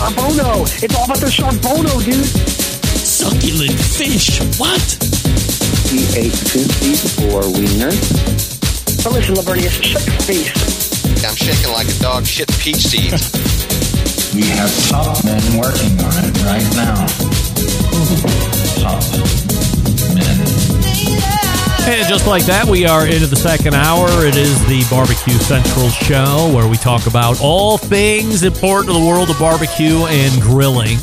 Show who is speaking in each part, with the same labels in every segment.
Speaker 1: Charbono! It's all about the Charbono, dude!
Speaker 2: Succulent fish. What?
Speaker 3: He ate 54 wieners.
Speaker 1: But listen, Lavernius, shut your face.
Speaker 4: I'm shaking like a dog shit peach seed.
Speaker 5: We have top men working on it right now. Top men.
Speaker 6: And just like that, we are into the second hour. It is the Barbecue Central show where we talk about all things important to the world of barbecue and grilling.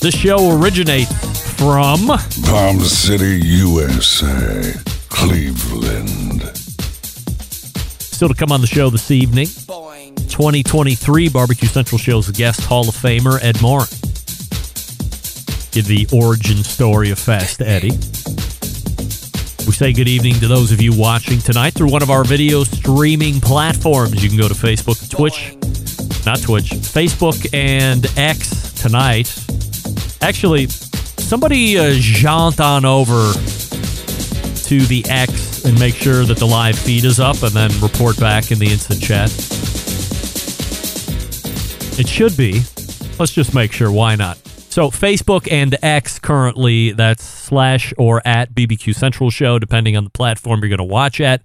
Speaker 6: This show originates from
Speaker 7: Palm City, USA, Cleveland.
Speaker 6: still to come on the show this evening. 2023 Barbecue Central show's guest Hall of Famer Ed Maurin. The origin story of Fast Eddy. We say good evening to those of you watching tonight through one of our video streaming platforms. You can go to Facebook, Twitch, not Twitch, Facebook and X tonight. Actually, somebody uh, jaunt on over to the X and make sure that the live feed is up and then report back in the instant chat. It should be. Let's just make sure. Why not? So, Facebook and X currently, that's slash or at BBQ Central Show, depending on the platform you're going to watch at.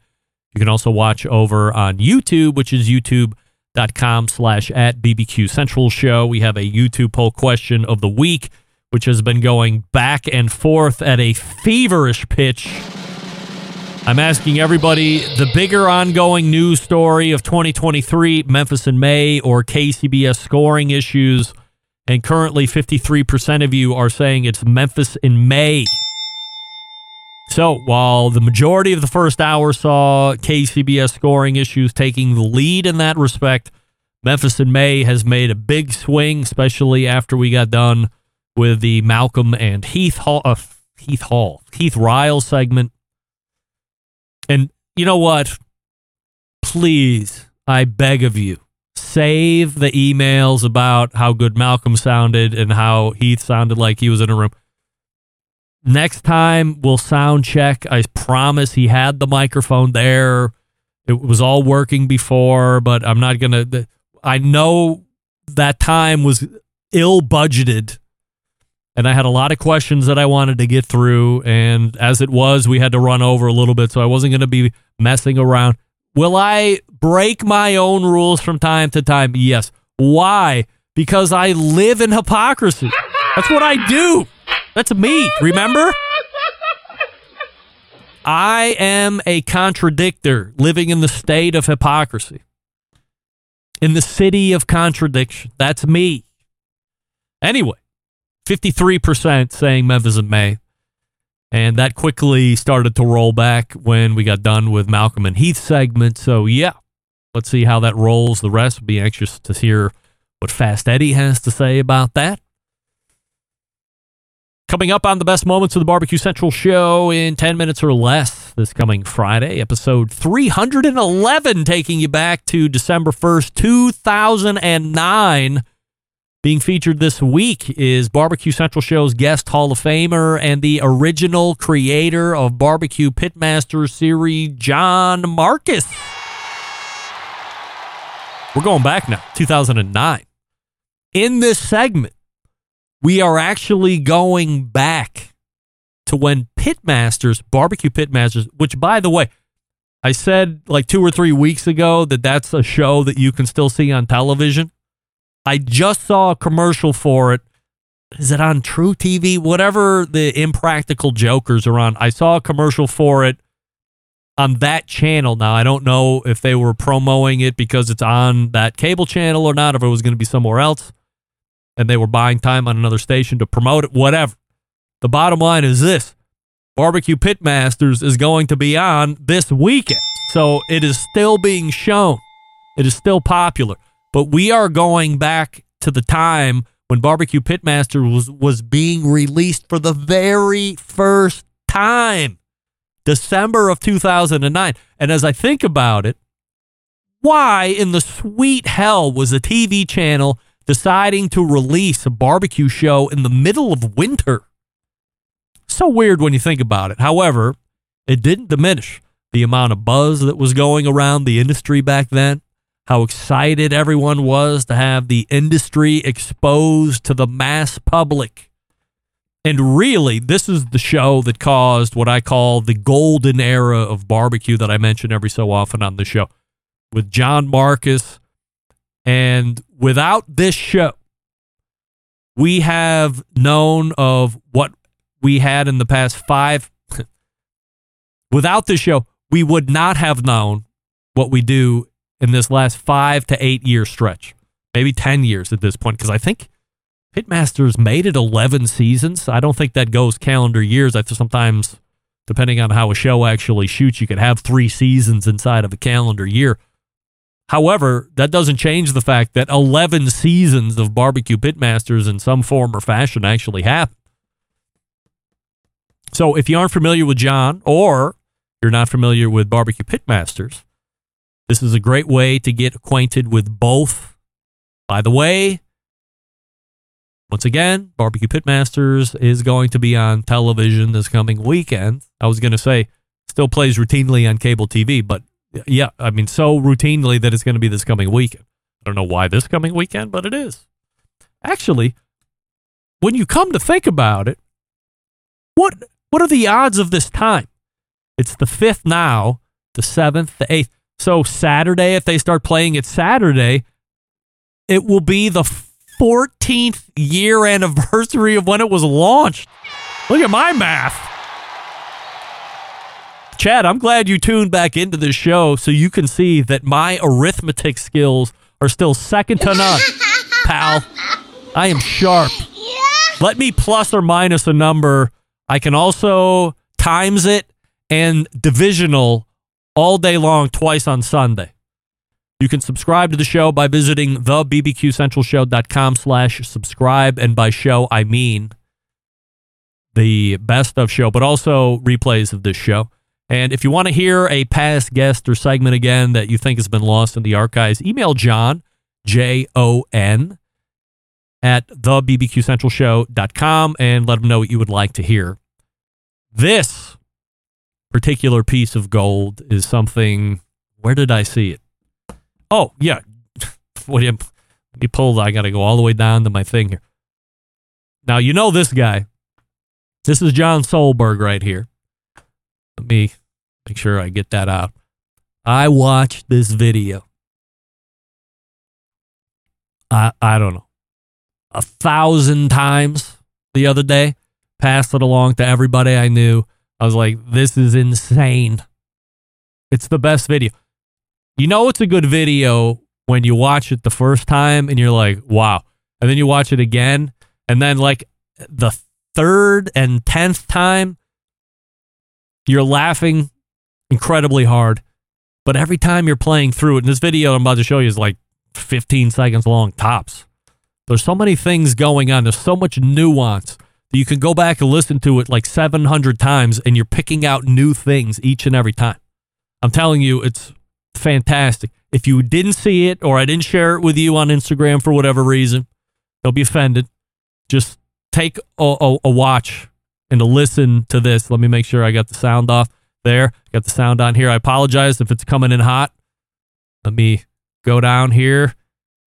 Speaker 6: You can also watch over on YouTube, which is youtube.com slash at BBQ Central Show. We have a YouTube poll question of the week, which has been going back and forth at a feverish pitch. I'm asking everybody the bigger ongoing news story of 2023 Memphis in May or KCBS scoring issues. And currently, 53% of you are saying it's Memphis in May. So, while the majority of the first hour saw KCBS scoring issues taking the lead in that respect, Memphis in May has made a big swing, especially after we got done with the Malcolm and Heath Hall, uh, Heath Hall, Heath Ryle segment. And you know what? Please, I beg of you, save the emails about how good Malcolm sounded and how Heath sounded like he was in a room. Next time we'll sound check. I promise he had the microphone there. It was all working before, but I'm not going to. I know that time was ill budgeted and I had a lot of questions that I wanted to get through. And as it was, we had to run over a little bit, so I wasn't going to be messing around. Will I break my own rules from time to time? Yes. Why? Because I live in hypocrisy. That's what I do. That's me. Remember? I am a contradictor living in the state of hypocrisy. In the city of contradiction. That's me. Anyway, 53% saying Memphis in May. And that quickly started to roll back when we got done with Malcolm and Heath segment. So, yeah, let's see how that rolls. The rest be anxious to hear what Fast Eddy has to say about that. Coming up on the best moments of the Barbecue Central show in 10 minutes or less this coming Friday, episode 311, taking you back to December 1st, 2009. Being featured this week is Barbecue Central Show's guest Hall of Famer and the original creator of Barbecue Pitmaster series, John Marcus. We're going back now, 2009. In this segment, we are actually going back to when Pitmasters, Barbecue Pitmasters, which by the way, I said like two or three weeks ago that that's a show that you can still see on television. I just saw a commercial for it. Is it on truTV? Whatever the impractical jokers are on. I saw a commercial for it on that channel. Now, I don't know if they were promoting it because it's on that cable channel or not, if it was going to be somewhere else and they were buying time on another station to promote it, whatever. The bottom line is this Barbecue Pitmasters is going to be on this weekend. So it is still being shown. It is still popular. But we are going back to the time when Barbecue Pitmaster was, was being released for the very first time, December of 2009. And as I think about it, why in the sweet hell was a TV channel deciding to release a barbecue show in the middle of winter? So weird when you think about it. However, it didn't diminish the amount of buzz that was going around the industry back then, how excited everyone was to have the industry exposed to the mass public. And really, this is the show that caused what I call the golden era of barbecue that I mention every so often on the show with John Marcus. And without this show, we have known of what we had in the past five. without this show, we would not have known what we do in this last five to eight year stretch, maybe 10 years at this point, because I think Pitmasters made it 11 seasons. I don't think that goes calendar years. I sometimes, depending on how a show actually shoots, you could have three seasons inside of a calendar year. However, that doesn't change the fact that 11 seasons of Barbecue Pitmasters in some form or fashion actually happened. So if you aren't familiar with John or you're not familiar with Barbecue Pitmasters, this is a great way to get acquainted with both. By the way, once again, Barbecue Pitmasters is going to be on television this coming weekend. I was going to say, still plays routinely on cable TV, but yeah, I mean, so routinely that it's going to be this coming weekend. I don't know why this coming weekend, but it is. Actually, when you come to think about it, what what are the odds of this time? It's the fifth now, the seventh, the eighth. So Saturday, if they start playing it Saturday, it will be the 14th year anniversary of when it was launched. Look at my math. Chad, I'm glad you tuned back into this show so you can see that my arithmetic skills are still second to none, pal. I am sharp. Let me plus or minus a number. I can also times it and divisional all day long, twice on Sunday. You can subscribe to the show by visiting thebbqcentralshow.com slash subscribe. And by show, I mean the best of show, but also replays of this show. And if you want to hear a past guest or segment again that you think has been lost in the archives, email John, J O N, at thebbqcentralshow.com and let him know what you would like to hear. This particular piece of gold is something. Where did I see it? Oh, yeah. what do you, let me pull. I got to go all the way down to my thing here. Now, you know this guy. This is John Solberg right here. Let me make sure I get that out. I watched this video. I I don't know. A thousand times the other day. Passed it along to everybody I knew. I was like, this is insane. It's the best video. You know it's a good video when you watch it the first time and you're like, wow. And then you watch it again. And then like the third and tenth time, you're laughing incredibly hard. But every time you're playing through it, and this video I'm about to show you is like 15 seconds long tops. There's so many things going on. There's so much nuance you can go back and listen to it like 700 times and you're picking out new things each and every time. I'm telling you, it's fantastic. If you didn't see it or I didn't share it with you on Instagram for whatever reason, don't be offended. Just take a, a, a watch and listen to this. Let me make sure I got the sound off there. Got the sound on here. I apologize if it's coming in hot. Let me go down here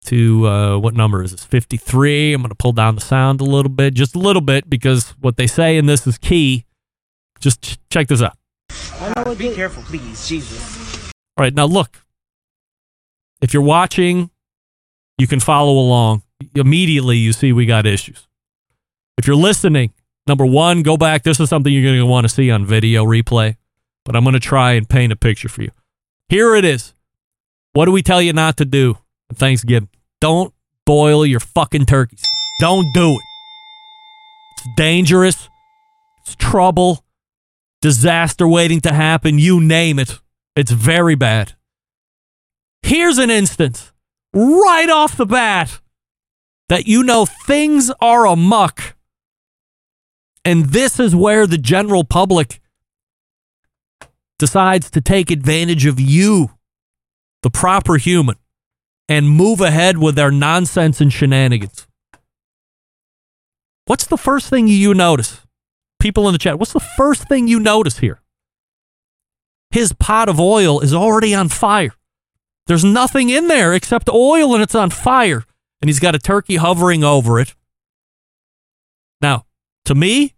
Speaker 6: to uh, what number is this? 53. I'm going to pull down the sound a little bit, just a little bit, because what they say in this is key. Just ch- check this out.
Speaker 8: Be careful, please, Jesus.
Speaker 6: All right, now look. If you're watching, you can follow along. Immediately, you see we got issues. If you're listening, number one, go back. This is something you're going to want to see on video replay, but I'm going to try and paint a picture for you. Here it is. What do we tell you not to do at Thanksgiving? Don't boil your fucking turkeys. Don't do it. It's dangerous. It's trouble. Disaster waiting to happen. You name it. It's very bad. Here's an instance right off the bat that you know things are amuck. And this is where the general public decides to take advantage of you, the proper human, and move ahead with their nonsense and shenanigans. What's the first thing you notice? People in the chat, what's the first thing you notice here? His pot of oil is already on fire. There's nothing in there except oil and it's on fire. And he's got a turkey hovering over it. Now, to me,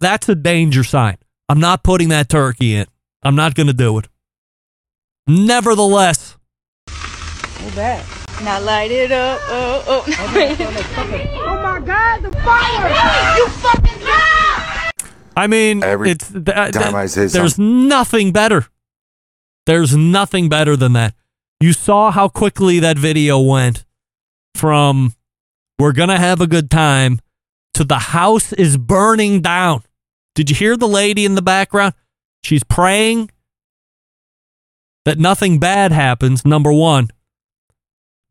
Speaker 6: that's a danger sign. I'm not putting that turkey in. I'm not going to do it. Nevertheless,
Speaker 9: Move back. Now light it up. Oh, oh.
Speaker 10: Oh my God, the fire! You fucking die!
Speaker 6: I mean,
Speaker 11: Every
Speaker 6: it's th- th-
Speaker 11: time I say
Speaker 6: there's nothing better. There's nothing better than that. You saw how quickly that video went from we're going to have a good time to the house is burning down. Did you hear the lady in the background? She's praying that nothing bad happens, number one.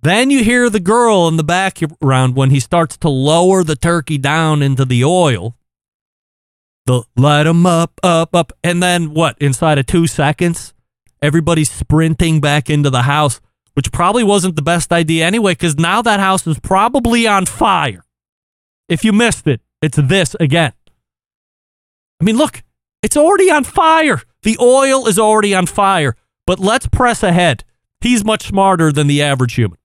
Speaker 6: Then you hear the girl in the background when he starts to lower the turkey down into the oil. The light 'em up, up, up. And then what? Inside of two seconds, everybody's sprinting back into the house, which probably wasn't the best idea anyway, because now that house is probably on fire. If you missed it, it's this again. I mean, look, it's already on fire. The oil is already on fire. But let's press ahead. He's much smarter than the average human.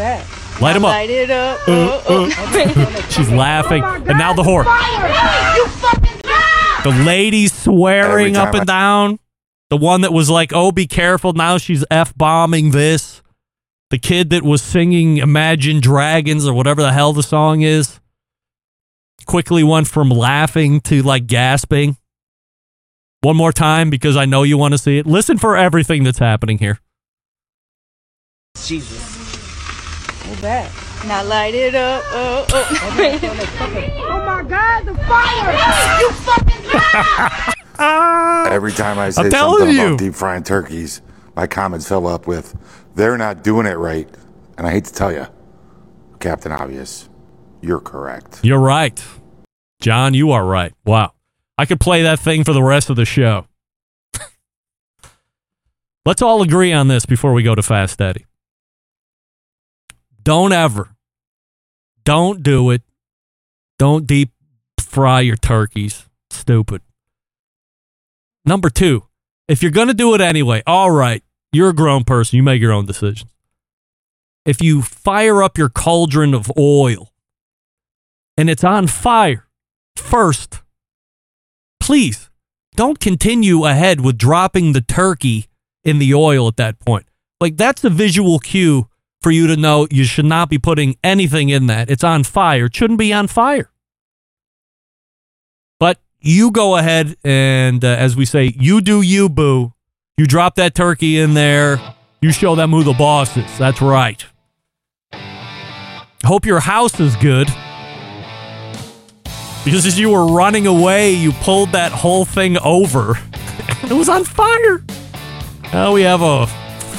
Speaker 9: Move back.
Speaker 6: Light him up.
Speaker 9: Light it up.
Speaker 6: Uh,
Speaker 9: Oh, oh.
Speaker 6: She's laughing. Oh and now the whore.
Speaker 10: You fucking!
Speaker 6: The lady's swearing up and
Speaker 11: I-
Speaker 6: down. The one that was like, oh, be careful. Now she's F bombing this. The kid that was singing Imagine Dragons or whatever the hell the song is quickly went from laughing to like gasping. One more time because I know you want to see it. Listen for everything that's happening here.
Speaker 8: Jesus.
Speaker 9: Move back. Now light it up. Oh, oh.
Speaker 10: Oh my God, the fire! You fucking die!
Speaker 11: Every time I say
Speaker 6: I'm telling
Speaker 11: something
Speaker 6: you.
Speaker 11: about deep frying turkeys, my comments fill up with, they're not doing it right. And I hate to tell you, Captain Obvious, you're correct.
Speaker 6: You're right. John, you are right. Wow. I could play that thing for the rest of the show. Let's all agree on this before we go to Fast Eddy. Don't ever, don't do it. Don't deep fry your turkeys. Stupid. Number two, if you're going to do it anyway, all right, you're a grown person. You make your own decisions. If you fire up your cauldron of oil and it's on fire, first, please don't continue ahead with dropping the turkey in the oil at that point. Like, that's a visual cue for you to know you should not be putting anything in that. It's on fire. It shouldn't be on fire. But you go ahead and, uh, as we say, you do you, boo. You drop that turkey in there. You show them who the boss is. That's right. Hope your house is good. Because as you were running away, you pulled that whole thing over. it was on fire. Now we have a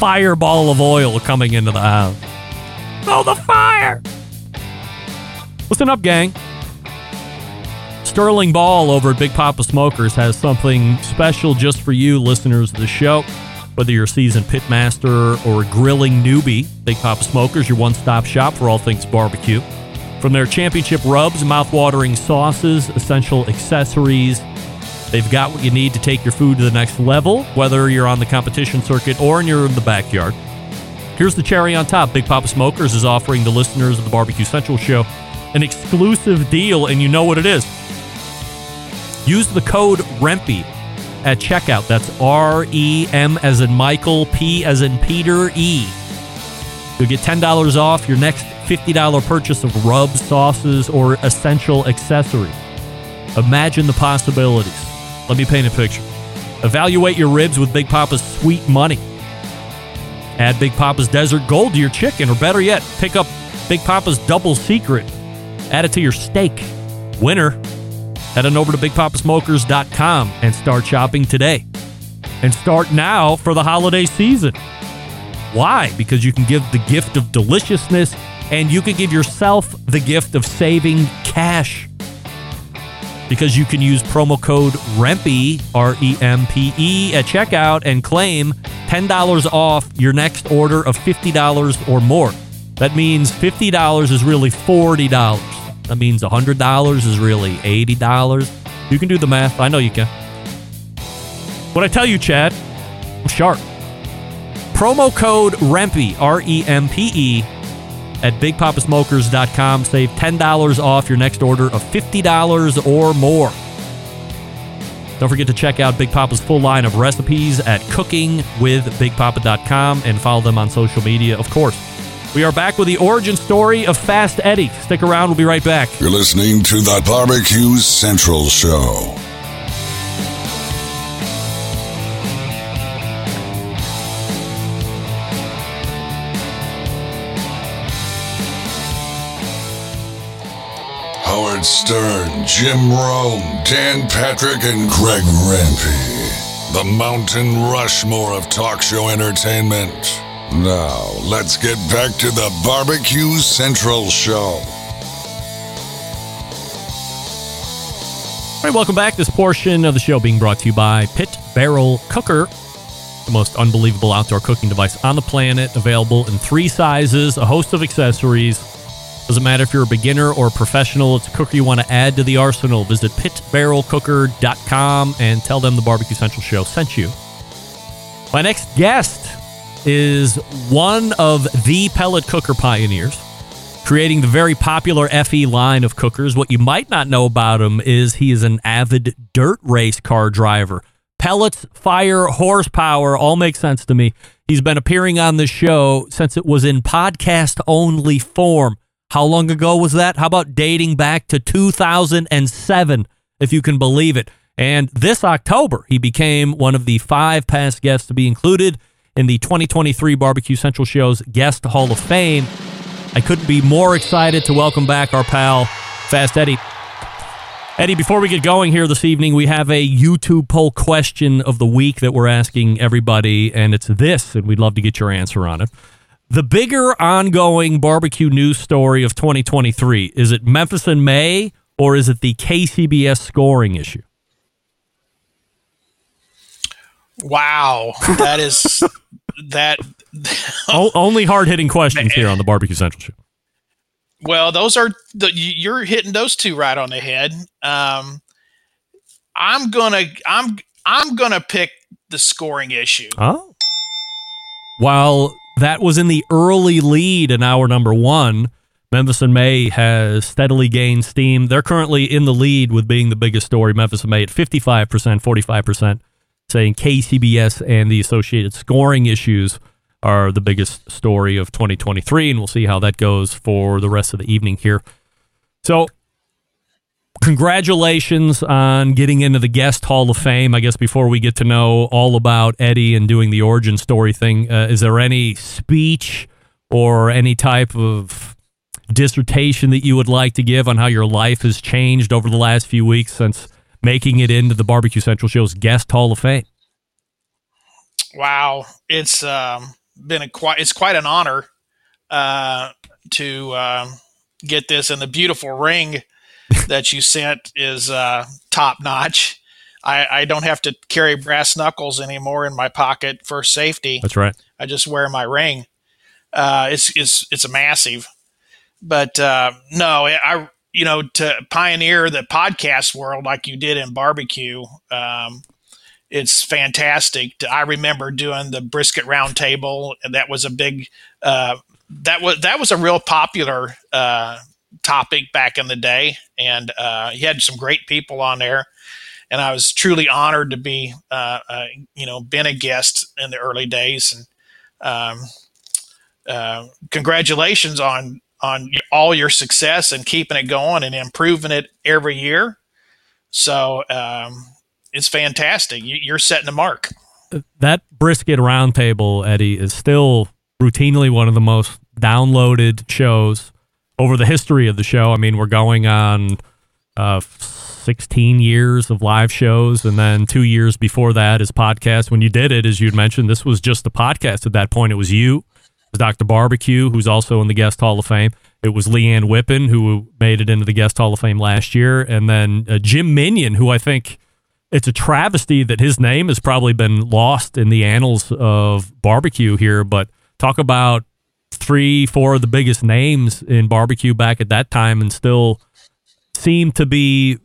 Speaker 6: fireball of oil coming into the house. Oh, the fire! Listen up, gang. Sterling Ball over at Big Poppa Smokers has something special just for you, listeners of the show. Whether you're a seasoned pitmaster or a grilling newbie, Big Poppa Smokers, your one stop shop for all things barbecue. From their championship rubs, mouth-watering sauces, essential accessories, they've got what you need to take your food to the next level, whether you're on the competition circuit or you're in the backyard. Here's the cherry on top. Big Poppa Smokers is offering the listeners of the Barbecue Central show an exclusive deal, and you know what it is. Use the code REMPE at checkout. That's R E M as in Michael, P as in Peter, E. You'll get $10 off your next $50 purchase of rubs, sauces, or essential accessories. Imagine the possibilities. Let me paint a picture. Evaluate your ribs with Big Poppa's sweet money. Add Big Poppa's Desert Gold to your chicken, or better yet, pick up Big Poppa's Double Secret. Add it to your steak. Winner. Head on over to BigPoppaSmokers.com and start shopping today. And start now for the holiday season. Why? Because you can give the gift of deliciousness and you can give yourself the gift of saving cash. Because you can use promo code REMPE, R E M P E, at checkout and claim $10 off your next order of $50 or more. That means $50 is really $40. That means $100 is really $80. You can do the math. I know you can. What I tell you, Chad, I'm sharp. Promo code REMPE, R E M P E, at BigPoppaSmokers.com. Save $10 off your next order of $50 or more. Don't forget to check out Big Poppa's full line of recipes at cookingwithbigpoppa.com and follow them on social media, of course. We are back with the origin story of Fast Eddy. Stick around, we'll be right back.
Speaker 7: You're listening to the Barbecue Central Show. Howard Stern, Jim Rome, Dan Patrick, and Greg Rempe. The Mountain Rushmore of talk show entertainment. Now, let's get back to the Barbecue Central Show.
Speaker 6: All right, welcome back. This portion of the show being brought to you by Pit Barrel Cooker, the most unbelievable outdoor cooking device on the planet, available in three sizes, a host of accessories. Doesn't matter if you're a beginner or a professional, it's a cooker you want to add to the arsenal. Visit pitbarrelcooker.com and tell them the Barbecue Central Show sent you. My next guest is one of the pellet cooker pioneers, creating the very popular FE line of cookers. What you might not know about him is he is an avid dirt race car driver. Pellets, fire, horsepower all make sense to me. He's been appearing on the show since it was in podcast only form. How long ago was that? How about dating back to 2007, if you can believe it? And this October, he became one of the five past guests to be included in the 2023 Barbecue Central Show's Guest Hall of Fame. I couldn't be more excited to welcome back our pal, Fast Eddy. Eddy, before we get going here this evening, we have a YouTube poll question of the week that we're asking everybody, and it's this, and we'd love to get your answer on it. The bigger ongoing barbecue news story of 2023 is it Memphis in May or is it the KCBS scoring issue?
Speaker 12: Wow, that is that.
Speaker 6: O- only hard hitting questions here on the Barbecue Central Show.
Speaker 12: Well, those are the you're hitting those two right on the head. Um, I'm gonna I'm I'm gonna pick the scoring issue.
Speaker 6: Oh, while that was in the early lead in hour number one, Memphis in May has steadily gained steam. They're currently in the lead with being the biggest story. Memphis in May at 55%, 45%, saying KCBS and the associated scoring issues are the biggest story of 2023. And we'll see how that goes for the rest of the evening here. So, congratulations on getting into the guest hall of fame. I guess before we get to know all about Eddy and doing the origin story thing, uh, is there any speech or any type of dissertation that you would like to give on how your life has changed over the last few weeks since making it into the Barbecue Central Show's guest hall of fame?
Speaker 12: Wow, it's um, been a quite it's quite an honor uh, to um, get this, and the beautiful ring that you sent is uh, top notch. I, I don't have to carry brass knuckles anymore in my pocket for safety.
Speaker 6: That's right.
Speaker 12: I just wear my ring. Uh, it's it's it's a massive, but uh, no, I you know to pioneer the podcast world like you did in barbecue. Um, it's fantastic. I remember doing the brisket roundtable, and that was a big. Uh, that was that was a real popular uh, topic back in the day, and uh, he had some great people on there. And I was truly honored to be, uh, uh, you know, been a guest in the early days. And um, uh, congratulations on on all your success and keeping it going and improving it every year. So um, it's fantastic. You, you're setting the mark.
Speaker 6: That brisket roundtable, Eddy, is still routinely one of the most downloaded shows over the history of the show. I mean, we're going on uh, 16 years of live shows, and then two years before that is podcast. When you did it, as you'd mentioned, this was just a podcast at that point. It was you, it was Dr. Barbecue, who's also in the Guest Hall of Fame. It was Leanne Whippen, who made it into the Guest Hall of Fame last year, and then uh, Jim Minion, who I think it's a travesty that his name has probably been lost in the annals of barbecue here. But talk about three, four of the biggest names in barbecue back at that time, and still seem to be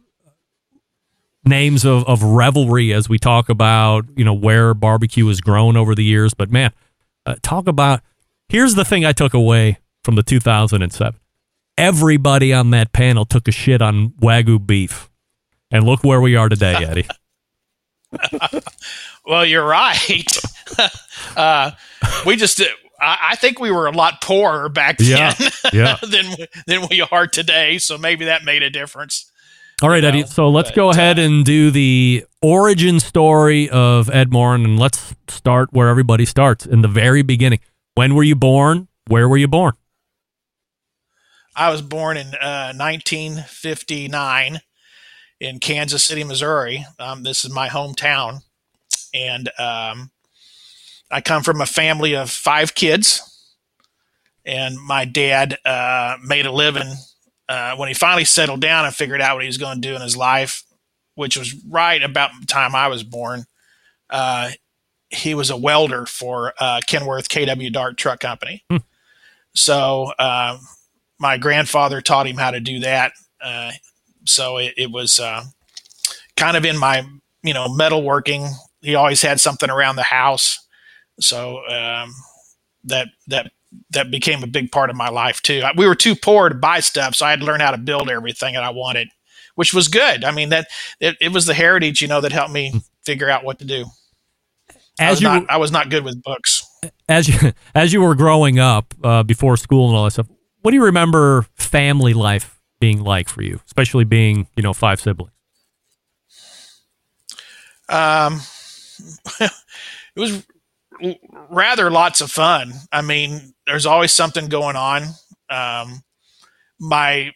Speaker 6: names of, of revelry as we talk about you know where barbecue has grown over the years. But man, uh, talk about here's the thing I took away from the 2007. Everybody on that panel took a shit on wagyu beef, and look where we are today, Eddy.
Speaker 12: well, you're right. uh, we just. I, I think we were a lot poorer back then
Speaker 6: Yeah, yeah.
Speaker 12: than than we are today. So maybe that made a difference.
Speaker 6: All right, Eddy. So let's go ahead and do the origin story of Ed Maurin, and let's start where everybody starts in the very beginning. When were you born? Where were you born?
Speaker 12: I was born in uh, 1959 in Kansas City, Missouri. Um, this is my hometown, and um, I come from a family of five kids. And my dad uh, made a living uh, when he finally settled down and figured out what he was going to do in his life, which was right about the time I was born. Uh, he was a welder for uh, Kenworth KW Dart Truck Company. So um, my grandfather taught him how to do that. Uh, so it, it was uh, kind of in my you know metalworking. He always had something around the house, so um, that that that became a big part of my life too. We were too poor to buy stuff, so I had to learn how to build everything that I wanted, which was good. I mean that it, it was the heritage you know that helped me figure out what to do. I
Speaker 6: As
Speaker 12: was,
Speaker 6: you
Speaker 12: not, I was not good with books.
Speaker 6: as you as you were growing up uh, before school and all that stuff, what do you remember family life being like for you, especially being you know five siblings?
Speaker 12: Um, it was rather lots of fun. I mean, there's always something going on. Um, my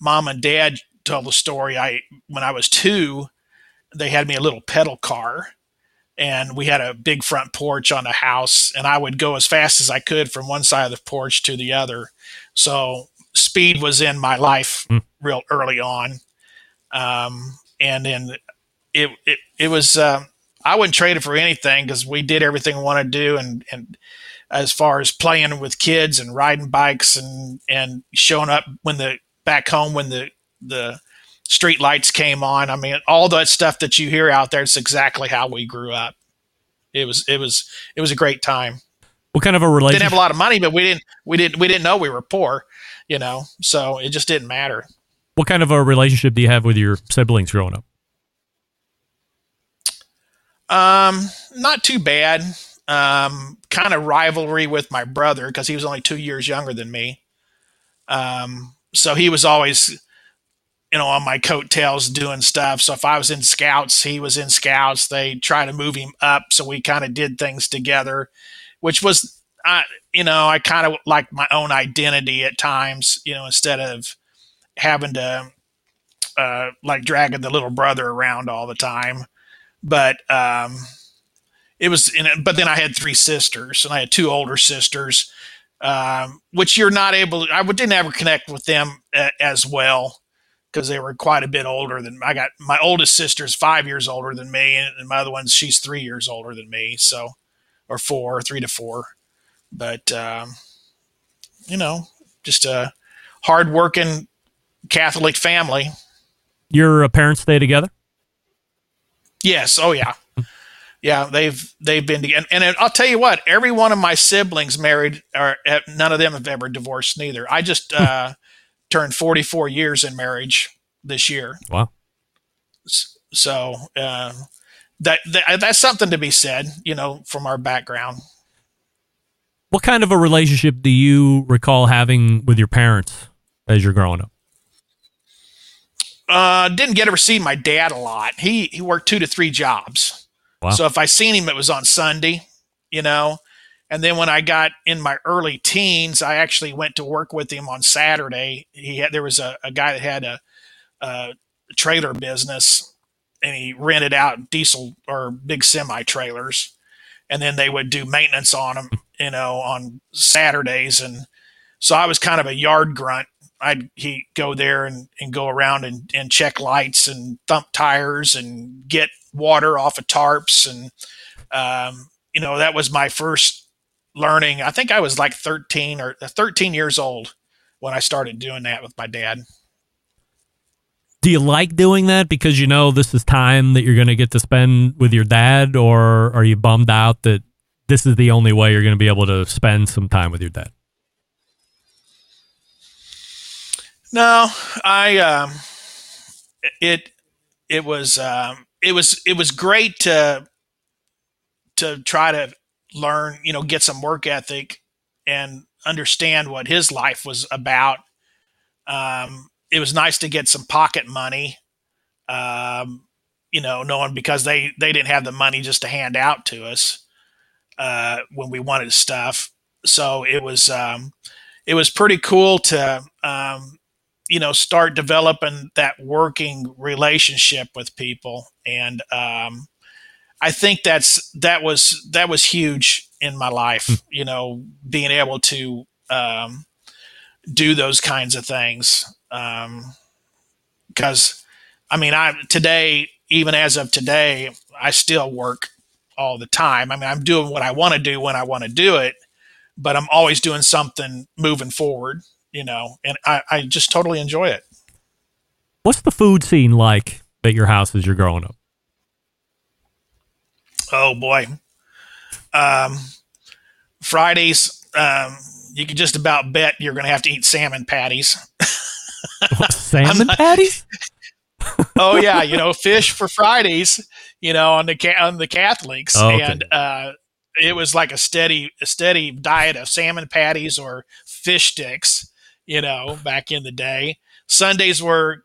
Speaker 12: mom and dad told the story. I when I was two, they had me a little pedal car, and we had a big front porch on the house, and I would go as fast as I could from one side of the porch to the other. So speed was in my life real early on, um, and then it it it was. Uh, I wouldn't trade it for anything because we did everything we wanted to do, and and as far as playing with kids and riding bikes and and showing up when the back home when the the street lights came on. I mean, all that stuff that you hear out there. It's exactly how we grew up. It was it was it was a great time.
Speaker 6: What kind of a relationship?
Speaker 12: Didn't have a lot of money, but we didn't we didn't we didn't know we were poor, you know. So it just didn't matter.
Speaker 6: What kind of a relationship do you have with your siblings growing up?
Speaker 12: Um, not too bad. Um, kind of rivalry with my brother because he was only two years younger than me. Um, so he was always, you know, on my coattails doing stuff. So if I was in scouts, he was in scouts. They try to move him up, so we kind of did things together, which was, I, you know, I kind of like my own identity at times. You know, instead of having to uh, like dragging the little brother around all the time but um, it was in but then I had three sisters and I had two older sisters, um, which you're not able I didn't ever connect with them a, as well because they were quite a bit older than I got. My oldest sister is five years older than me, and, and my other one, she's three years older than me. So, or four, three to four. But, um, you know, just a hardworking Catholic family.
Speaker 6: Your uh, parents stay together?
Speaker 12: Yes. Oh yeah. Yeah, they've they've been together, and, and I'll tell you what. Every one of my siblings married, or uh, none of them have ever divorced. Neither. I just uh, turned forty four years in marriage this year.
Speaker 6: Wow.
Speaker 12: So uh, that, that that's something to be said, you know, from our background.
Speaker 6: What kind of a relationship do you recall having with your parents as you're growing up?
Speaker 12: Uh, didn't get to see my dad a lot. He he worked two to three jobs.
Speaker 6: Wow.
Speaker 12: So if I seen him, it was on Sunday, you know. And then when I got in my early teens, I actually went to work with him on Saturday. He had there was a, a guy that had a, a trailer business, and he rented out diesel or big semi trailers, and then they would do maintenance on them, you know, on Saturdays, and so I was kind of a yard grunt. I'd he go there and, and go around and, and check lights and thump tires and get water off of tarps and um, you know that was my first learning. I think I was like 13 or 13 years old when I started doing that with my dad.
Speaker 6: Do you like doing that because you know this is time that you're going to get to spend with your dad, or are you bummed out that this is the only way you're going to be able to spend some time with your dad?
Speaker 12: No, I um, it it was um, it was it was great to to try to learn, you know, get some work ethic and understand what his life was about. Um, it was nice to get some pocket money, um, you know, knowing because they they didn't have the money just to hand out to us uh, when we wanted stuff. So it was um, it was pretty cool to um, you know start developing that working relationship with people. And um, i think that's that was that was huge in my life mm. you know being able to um, do those kinds of things. Because um, i mean i today even as of today i still work all the time. I mean i'm doing what i want to do when i want to do it but i'm always doing something moving forward you know, and I, I just totally enjoy it.
Speaker 6: What's the food scene like at your house as you're growing up?
Speaker 12: Oh boy. Um, Fridays, um, you can just about bet you're going to have to eat salmon patties.
Speaker 6: salmon not, patties?
Speaker 12: oh yeah, you know, fish for Fridays, you know, on the on the Catholics, oh, okay. and uh, it was like a steady a steady diet of salmon patties or fish sticks you know, back in the day. Sundays were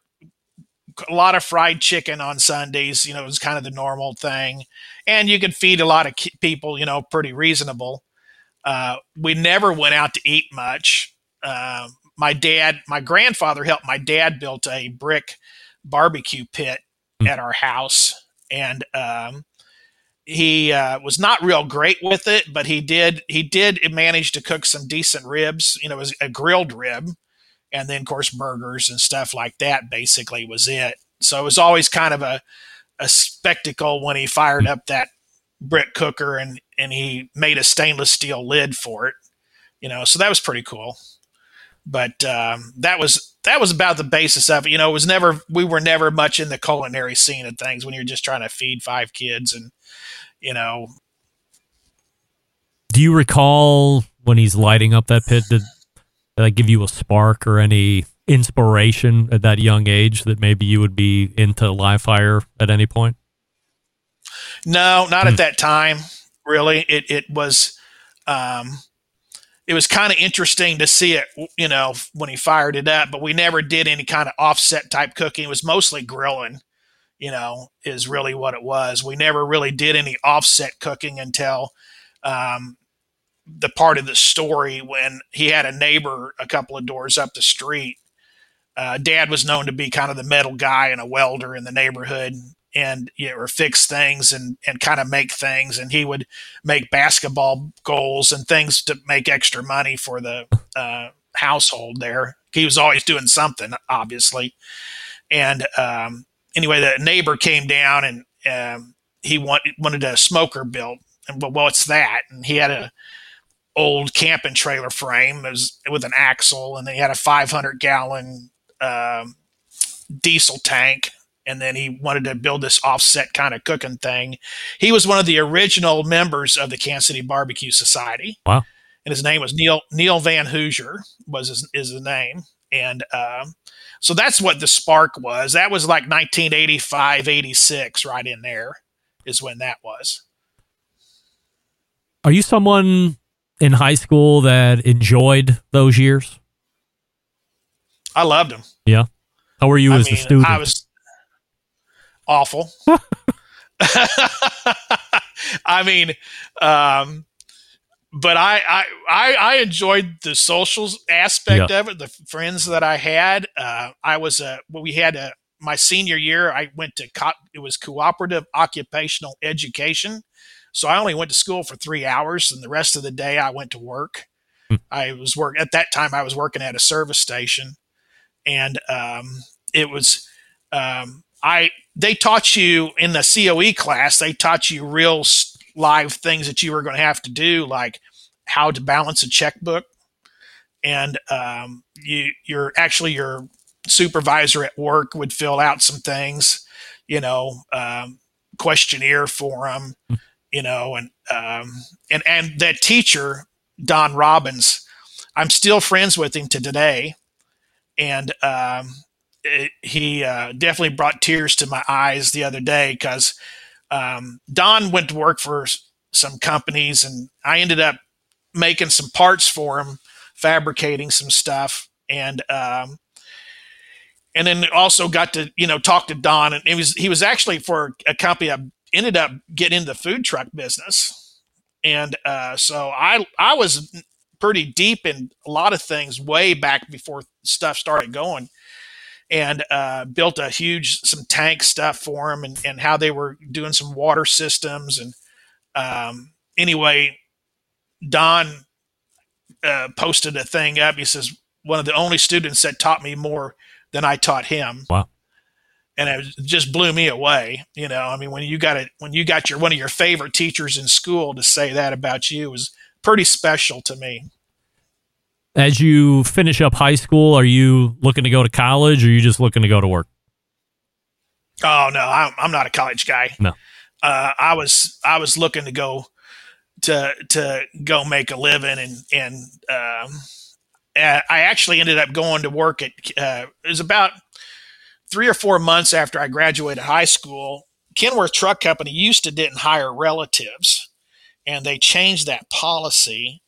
Speaker 12: a lot of fried chicken on Sundays. You know, it was kind of the normal thing, and you could feed a lot of people. You know, pretty reasonable. Uh, we never went out to eat much. Uh, my dad, my grandfather helped my dad built a brick barbecue pit mm. at our house, and um, he uh, was not real great with it, but he did he did manage to cook some decent ribs. You know, it was a grilled rib, and then of course burgers and stuff like that. Basically, was it. So it was always kind of a a spectacle when he fired up that brick cooker and and he made a stainless steel lid for it. You know, so that was pretty cool. But um, that was that was about the basis of it. You know, it was never we were never much in the culinary scene of things when you're just trying to feed five kids and you know.
Speaker 6: Do you recall when he's lighting up that pit? Did, did that give you a spark or any inspiration at that young age that maybe you would be into live fire at any point?
Speaker 12: No, not hmm. at that time. Really, it it was, um, it was kind of interesting to see it. You know, when he fired it up, but we never did any kind of offset type cooking. It was mostly grilling you know, is really what it was. We never really did any offset cooking until um, the part of the story when he had a neighbor a couple of doors up the street. Uh, Dad was known to be kind of the metal guy and a welder in the neighborhood, and you know, or fix things and and kind of make things. And he would make basketball goals and things to make extra money for the uh, household. There, he was always doing something, obviously. And um, anyway, the neighbor came down and um, he want, wanted a smoker built. And well, what's that? And he had a old camping trailer frame was with an axle, and then he had a 500 gallon um, diesel tank. And then he wanted to build this offset kind of cooking thing. He was one of the original members of the Kansas City Barbecue Society.
Speaker 6: Wow!
Speaker 12: And his name was Neil Neil Van Hoosier was his, is his name. And um, so that's what the spark was. That was like 1985, 86, right in there is when that was.
Speaker 6: Are you someone in high school that enjoyed those years?
Speaker 12: I loved them.
Speaker 6: Yeah. How were you I as mean, a student?
Speaker 12: I was awful. I mean, um, but I, I, I, I enjoyed the social aspect yeah. of it, the friends that I had. Uh, I was a, well, we had a, my senior year, I went to co- it was cooperative occupational education. So I only went to school for three hours, and the rest of the day I went to work. I was work at that time. I was working at a service station, and um, it was um, I. They taught you in the COE class. They taught you real live things that you were going to have to do, like how to balance a checkbook, and um, you you're actually your supervisor at work would fill out some things, you know, um, questionnaire for them, you know, and um, and and that teacher Don Robbins, I'm still friends with him to today, and um, it, he uh, definitely brought tears to my eyes the other day because um, Don went to work for some companies, and I ended up making some parts for him, fabricating some stuff, and um, and then also got to you know talk to Don, and it was he was actually for a company I ended up getting into the food truck business, and uh, so I I was pretty deep in a lot of things way back before stuff started going, and uh, built a huge some tank stuff for them, and and how they were doing some water systems, and um, anyway, Don uh, posted a thing up. He says one of the only students that taught me more than I taught him.
Speaker 6: Wow.
Speaker 12: And it just blew me away. You know, I mean, when you got it, when you got your one of your favorite teachers in school to say that about you was pretty special to me.
Speaker 6: As you finish up high school, are you looking to go to college or are you just looking to go to work?
Speaker 12: Oh no, I'm, I'm not a college guy.
Speaker 6: No.
Speaker 12: Uh, I was I was looking to go to to go make a living and and um, I actually ended up going to work at uh, it was about three or four months after I graduated high school. Kenworth Truck Company used to didn't hire relatives, and they changed that policy.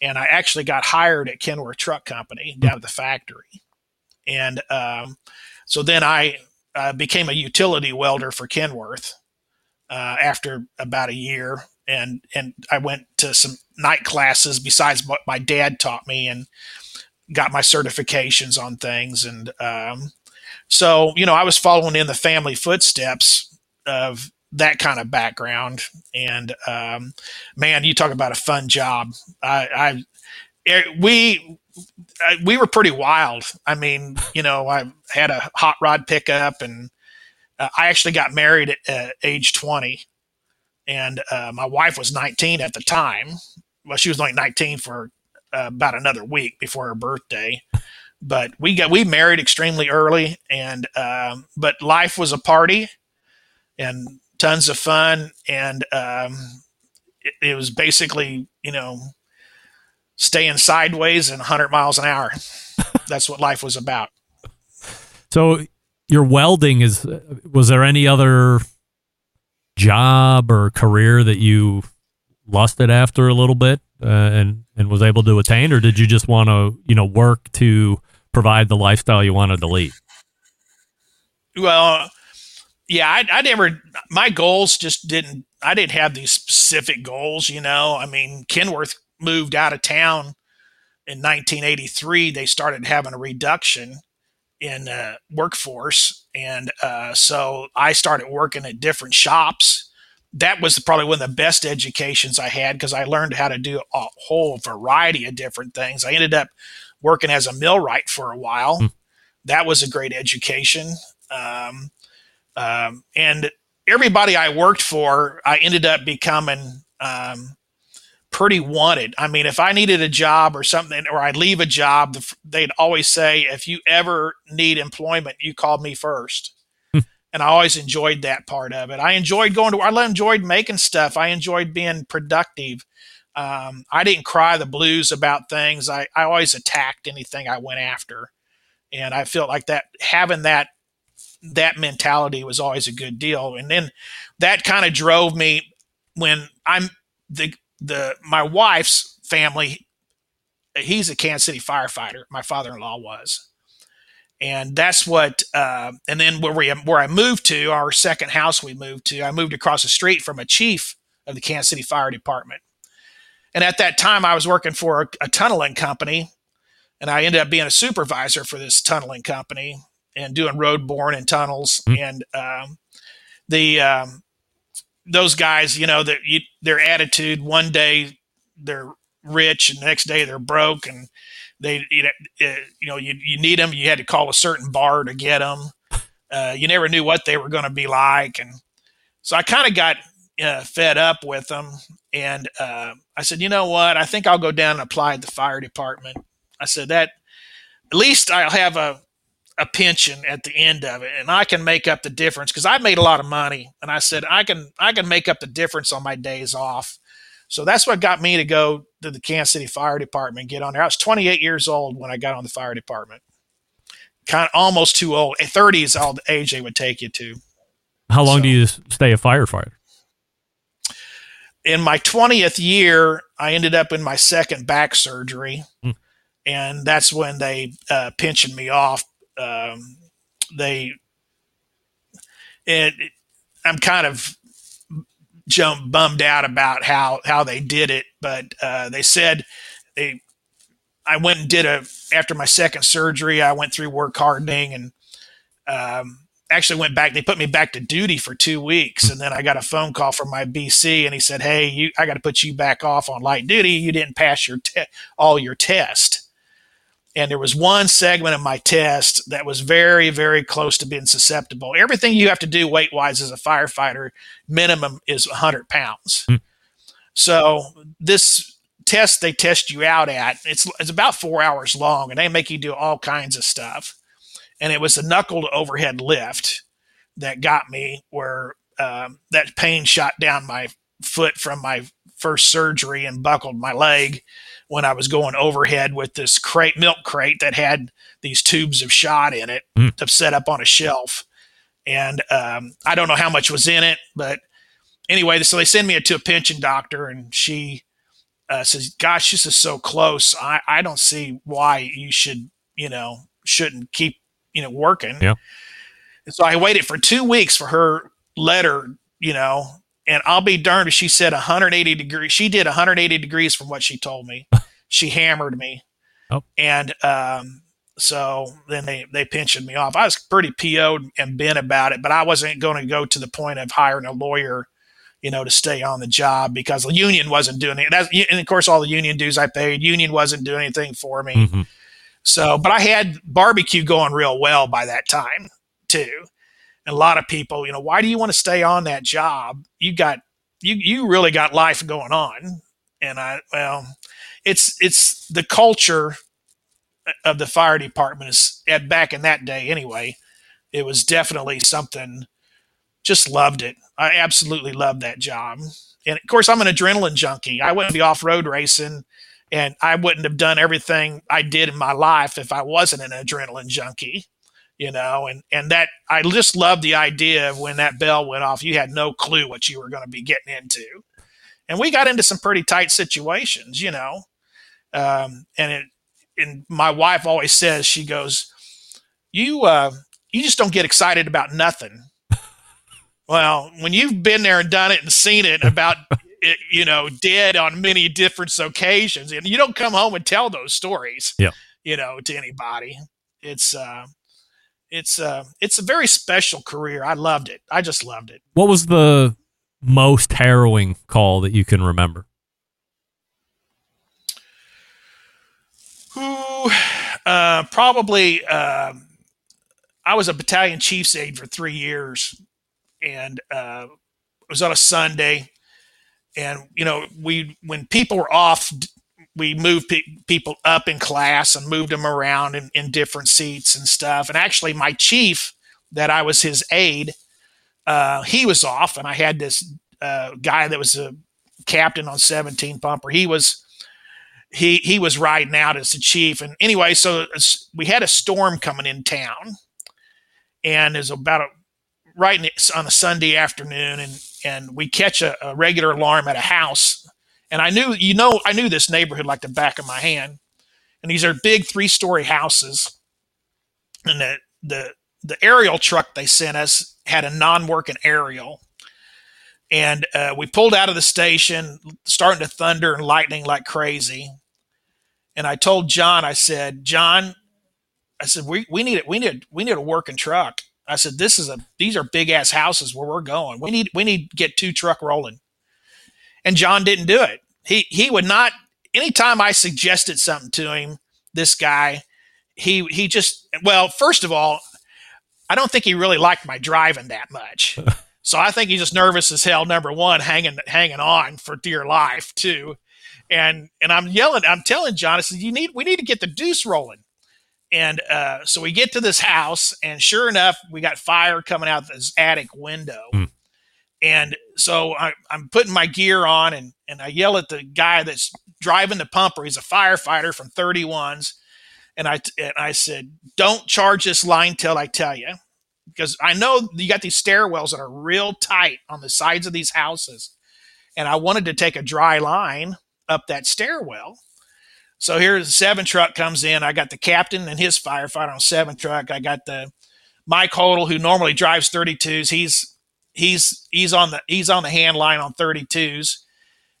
Speaker 12: And I actually got hired at Kenworth Truck Company down at the factory, and um, so then I uh, became a utility welder for Kenworth uh, after about a year, and and I went to some night classes besides what my dad taught me, and got my certifications on things, and um, so you know I was following in the family footsteps of that kind of background, and um, man, you talk about a fun job. I, I eh, we we were pretty wild. I mean, you know, I had a hot rod pickup, and uh, I actually got married at uh, age 20, and uh, my wife was 19 at the time. Well, she was only 19 for uh, about another week before her birthday. But we got we married extremely early, and um, but life was a party, and tons of fun, and um, it, it was basically you know staying sideways and 100 miles an hour. That's what life was about.
Speaker 6: So your welding is was there any other job or career that you lusted after a little bit uh, and and was able to attain or did you just want to you know work to provide the lifestyle you wanted to lead
Speaker 12: Well, yeah, I, I never, my goals just didn't, I didn't have these specific goals, you know. I mean, Kenworth moved out of town in 1983. They started having a reduction in uh, workforce. And uh, so I started working at different shops. That was probably one of the best educations I had because I learned how to do a whole variety of different things. I ended up working as a millwright for a while. That was a great education. Um, um, and everybody I worked for, I ended up becoming um, pretty wanted. I mean, if I needed a job or something, or I'd leave a job, they'd always say, "If you ever need employment, you call me first. And I always enjoyed that part of it. I enjoyed going to. I enjoyed making stuff. I enjoyed being productive. Um, I didn't cry the blues about things. I, I always attacked anything I went after, and I felt like that having that that mentality was always a good deal. And then that kind of drove me when I'm the the my wife's family. He's a Kansas City firefighter. My father-in-law was, and that's what. Uh, and then where we where I moved to, our second house we moved to, I moved across the street from a chief of the Kansas City Fire Department. And at that time, I was working for a, a tunneling company, and I ended up being a supervisor for this tunneling company and doing road borne and tunnels. And um, the um, those guys, you know, that their attitude. One day they're rich, and the next day they're broke, and they you know, uh, you know you, you need them. You had to call a certain bar to get them. Uh, you never knew what they were going to be like, and so I kind of got uh, fed up with them, and uh, I said, you know what? I think I'll go down and apply at the fire department. I said that at least I'll have a a pension at the end of it and I can make up the difference because I made a lot of money and I said I can I can make up the difference on my days off. So that's what got me to go to the Kansas City Fire Department get on there. I was 28 years old when I got on the fire department. Kind of almost too old. 30 is all the age they would take you to.
Speaker 6: How long so, do you stay a firefighter?
Speaker 12: In my 20th year, I ended up in my second back surgery. Hmm. And that's when they uh, pensioned me off um, they it, I'm kind of jump bummed out about how how they did it, but uh, they said they I went and did a after my second surgery. I went through work hardening and um, actually went back. They put me back to duty for two weeks, and then I got a phone call from my BC, and he said, "Hey, you, I got to put you back off on light duty. You didn't pass your te- all your test." And there was one segment of my test that was very very close to being susceptible. Everything you have to do weight wise as a firefighter minimum is 100 pounds. Mm. so this test they test you out at it's, it's about four hours long and they make you do all kinds of stuff. And it was a knuckled overhead lift that got me where um, that pain shot down my foot from my first surgery and buckled my leg when I was going overhead with this crate, milk crate that had these tubes of shot in it mm. to set up on a shelf. And um, I don't know how much was in it, but anyway, so they send me to a pension doctor, and she uh, says, "Gosh, this is so close. I, I don't see why you should, you know, shouldn't keep, you know, working."
Speaker 6: Yeah.
Speaker 12: And so I waited for two weeks for her letter, you know, and I'll be darned if she said 180 degrees. She did 180 degrees from what she told me. she hammered me.
Speaker 6: Oh.
Speaker 12: And um, so then they, they pensioned me off. I was pretty PO'd and bent about it, but I wasn't going to go to the point of hiring a lawyer, you know, to stay on the job because the union wasn't doing it. That's, and of course, all the union dues I paid, union wasn't doing anything for me. Mm-hmm. So, but I had barbecue going real well by that time too. A lot of people, you know, why do you want to stay on that job? You got you you really got life going on. And I well, it's it's the culture uh, of the fire department is at back in that day anyway. It was definitely something just loved it. I absolutely loved that job. And of course I'm an adrenaline junkie. I wouldn't be off road racing and I wouldn't have done everything I did in my life if I wasn't an adrenaline junkie you know, and and that I just love the idea of when that bell went off, you had no clue what you were going to be getting into, and we got into some pretty tight situations, you know, um, and it and my wife always says she goes, you uh, you just don't get excited about nothing. well, when you've been there and done it and seen it about. It, you know, dead on many different occasions, and you don't come home and tell those stories,
Speaker 6: yeah.
Speaker 12: you know, to anybody. It's uh, it's uh it's a very special career. I loved it. I just loved it.
Speaker 6: What was the most harrowing call that you can remember?
Speaker 12: Who uh, probably uh, I was a battalion chief's aide for three years, and uh, it was on a Sunday. And you know, we when people were off we moved pe- people up in class and moved them around in, in different seats and stuff. And actually, my chief, that I was his aide, uh, he was off, and I had this uh, guy that was a captain on 17 pumper. He was he he was riding out as the chief. And anyway, so we had a storm coming in town, and it's about a right on a Sunday afternoon, and and we catch a, a regular alarm at a house and I knew, you know, I knew this neighborhood like the back of my hand. And these are big three story houses. And the, the, the aerial truck they sent us had a non working aerial. And uh, we pulled out of the station, starting to thunder and lightning like crazy. And I told John, I said, John, I said, we, we need it. We need, we need a working truck. I said, this is a, these are big ass houses where we're going. We need, we need to get two truck rolling. And John didn't do it. He, he would not, anytime I suggested something to him, this guy, he, he just, well, first of all, I don't think he really liked my driving that much. so I think he's just nervous as hell. Number one, hanging, hanging on for dear life too. And, and I'm yelling, I'm telling John, I said, you need, we need to get the deuce rolling. And uh, so we get to this house, and sure enough, we got fire coming out this attic window.
Speaker 6: Hmm.
Speaker 12: And so I, I'm putting my gear on, and, and I yell at the guy that's driving the pumper. He's a firefighter from 31s. And I, and I said, don't charge this line till I tell you. Because I know you got these stairwells that are real tight on the sides of these houses. And I wanted to take a dry line up that stairwell. So here's the seven truck comes in. I got the captain and his firefighter on seven truck. I got the Mike Hodel, who normally drives 32s. He's he's he's on the he's on the hand line on 32s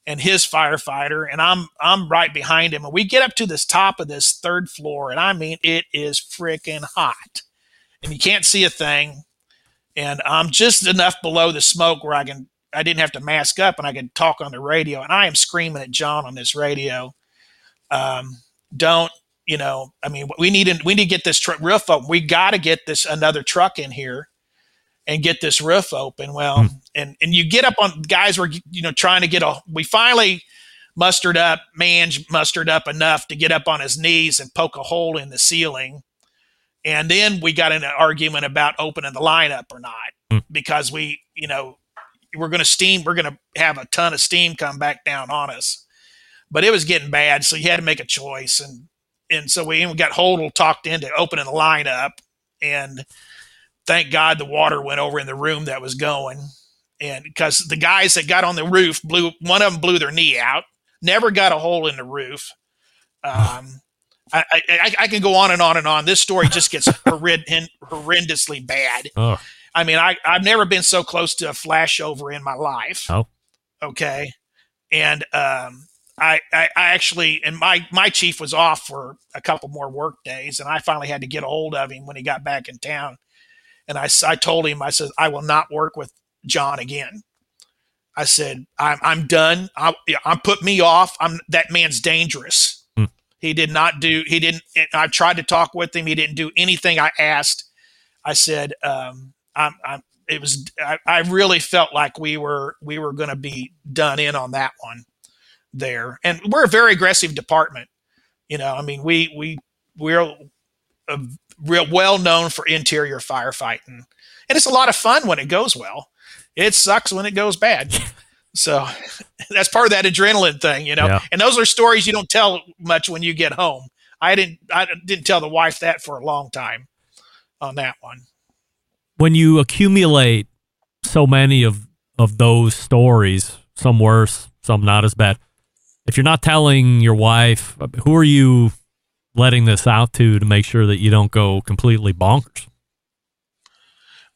Speaker 12: and his firefighter and I'm I'm right behind him. And we get up to this top of this third floor and I mean it is freaking hot. And you can't see a thing. And I'm just enough below the smoke where I can I didn't have to mask up and I could talk on the radio. And I am screaming at John on this radio um, don't you know I mean we need we need to get this tr- roof open we got to get this another truck in here and get this roof open. Well,
Speaker 6: Hmm.
Speaker 12: and and you get up on guys were you know trying to get a. We finally mustered up, Mange mustered up enough to get up on his knees and poke a hole in the ceiling, and then we got in an argument about opening the lineup or not
Speaker 6: Hmm.
Speaker 12: because we you know we're going to steam we're going to have a ton of steam come back down on us, but it was getting bad, so you had to make a choice and. And so we even got Hodel talked into opening the lineup, and thank God the water went over in the room that was going. And because the guys that got on the roof blew, one of them blew their knee out, never got a hole in the roof. Um, I, I, I can go on and on and on. This story just gets horrid, horrendously bad.
Speaker 6: Oh,
Speaker 12: I mean, I, I've never been so close to a flashover in my life.
Speaker 6: oh,
Speaker 12: Okay. And um, I, I, I actually, and my, my chief was off for a couple more work days, and I finally had to get a hold of him when he got back in town. And I, I told him, I said, I will not work with John again. I said, I'm, I'm done. I, I'm put me off. I'm that man's dangerous.
Speaker 6: Hmm.
Speaker 12: He did not do, he didn't, I tried to talk with him. He didn't do anything I asked. I said, um, I'm, I'm, it was, I, I really felt like we were, we were going to be done in on that one there. And we're a very aggressive department. You know, I mean, we, we, we're a real well known for interior firefighting and it's a lot of fun when it goes well. It sucks when it goes bad. So that's part of that adrenaline thing, you know.
Speaker 6: Yeah.
Speaker 12: And those are stories you don't tell much when you get home. I didn't I didn't tell the wife that for a long time on that one.
Speaker 6: when you accumulate so many of of those stories, some worse, some not as bad. If you're not telling your wife, uh, who are you letting this out to to make sure that you don't go completely bonkers?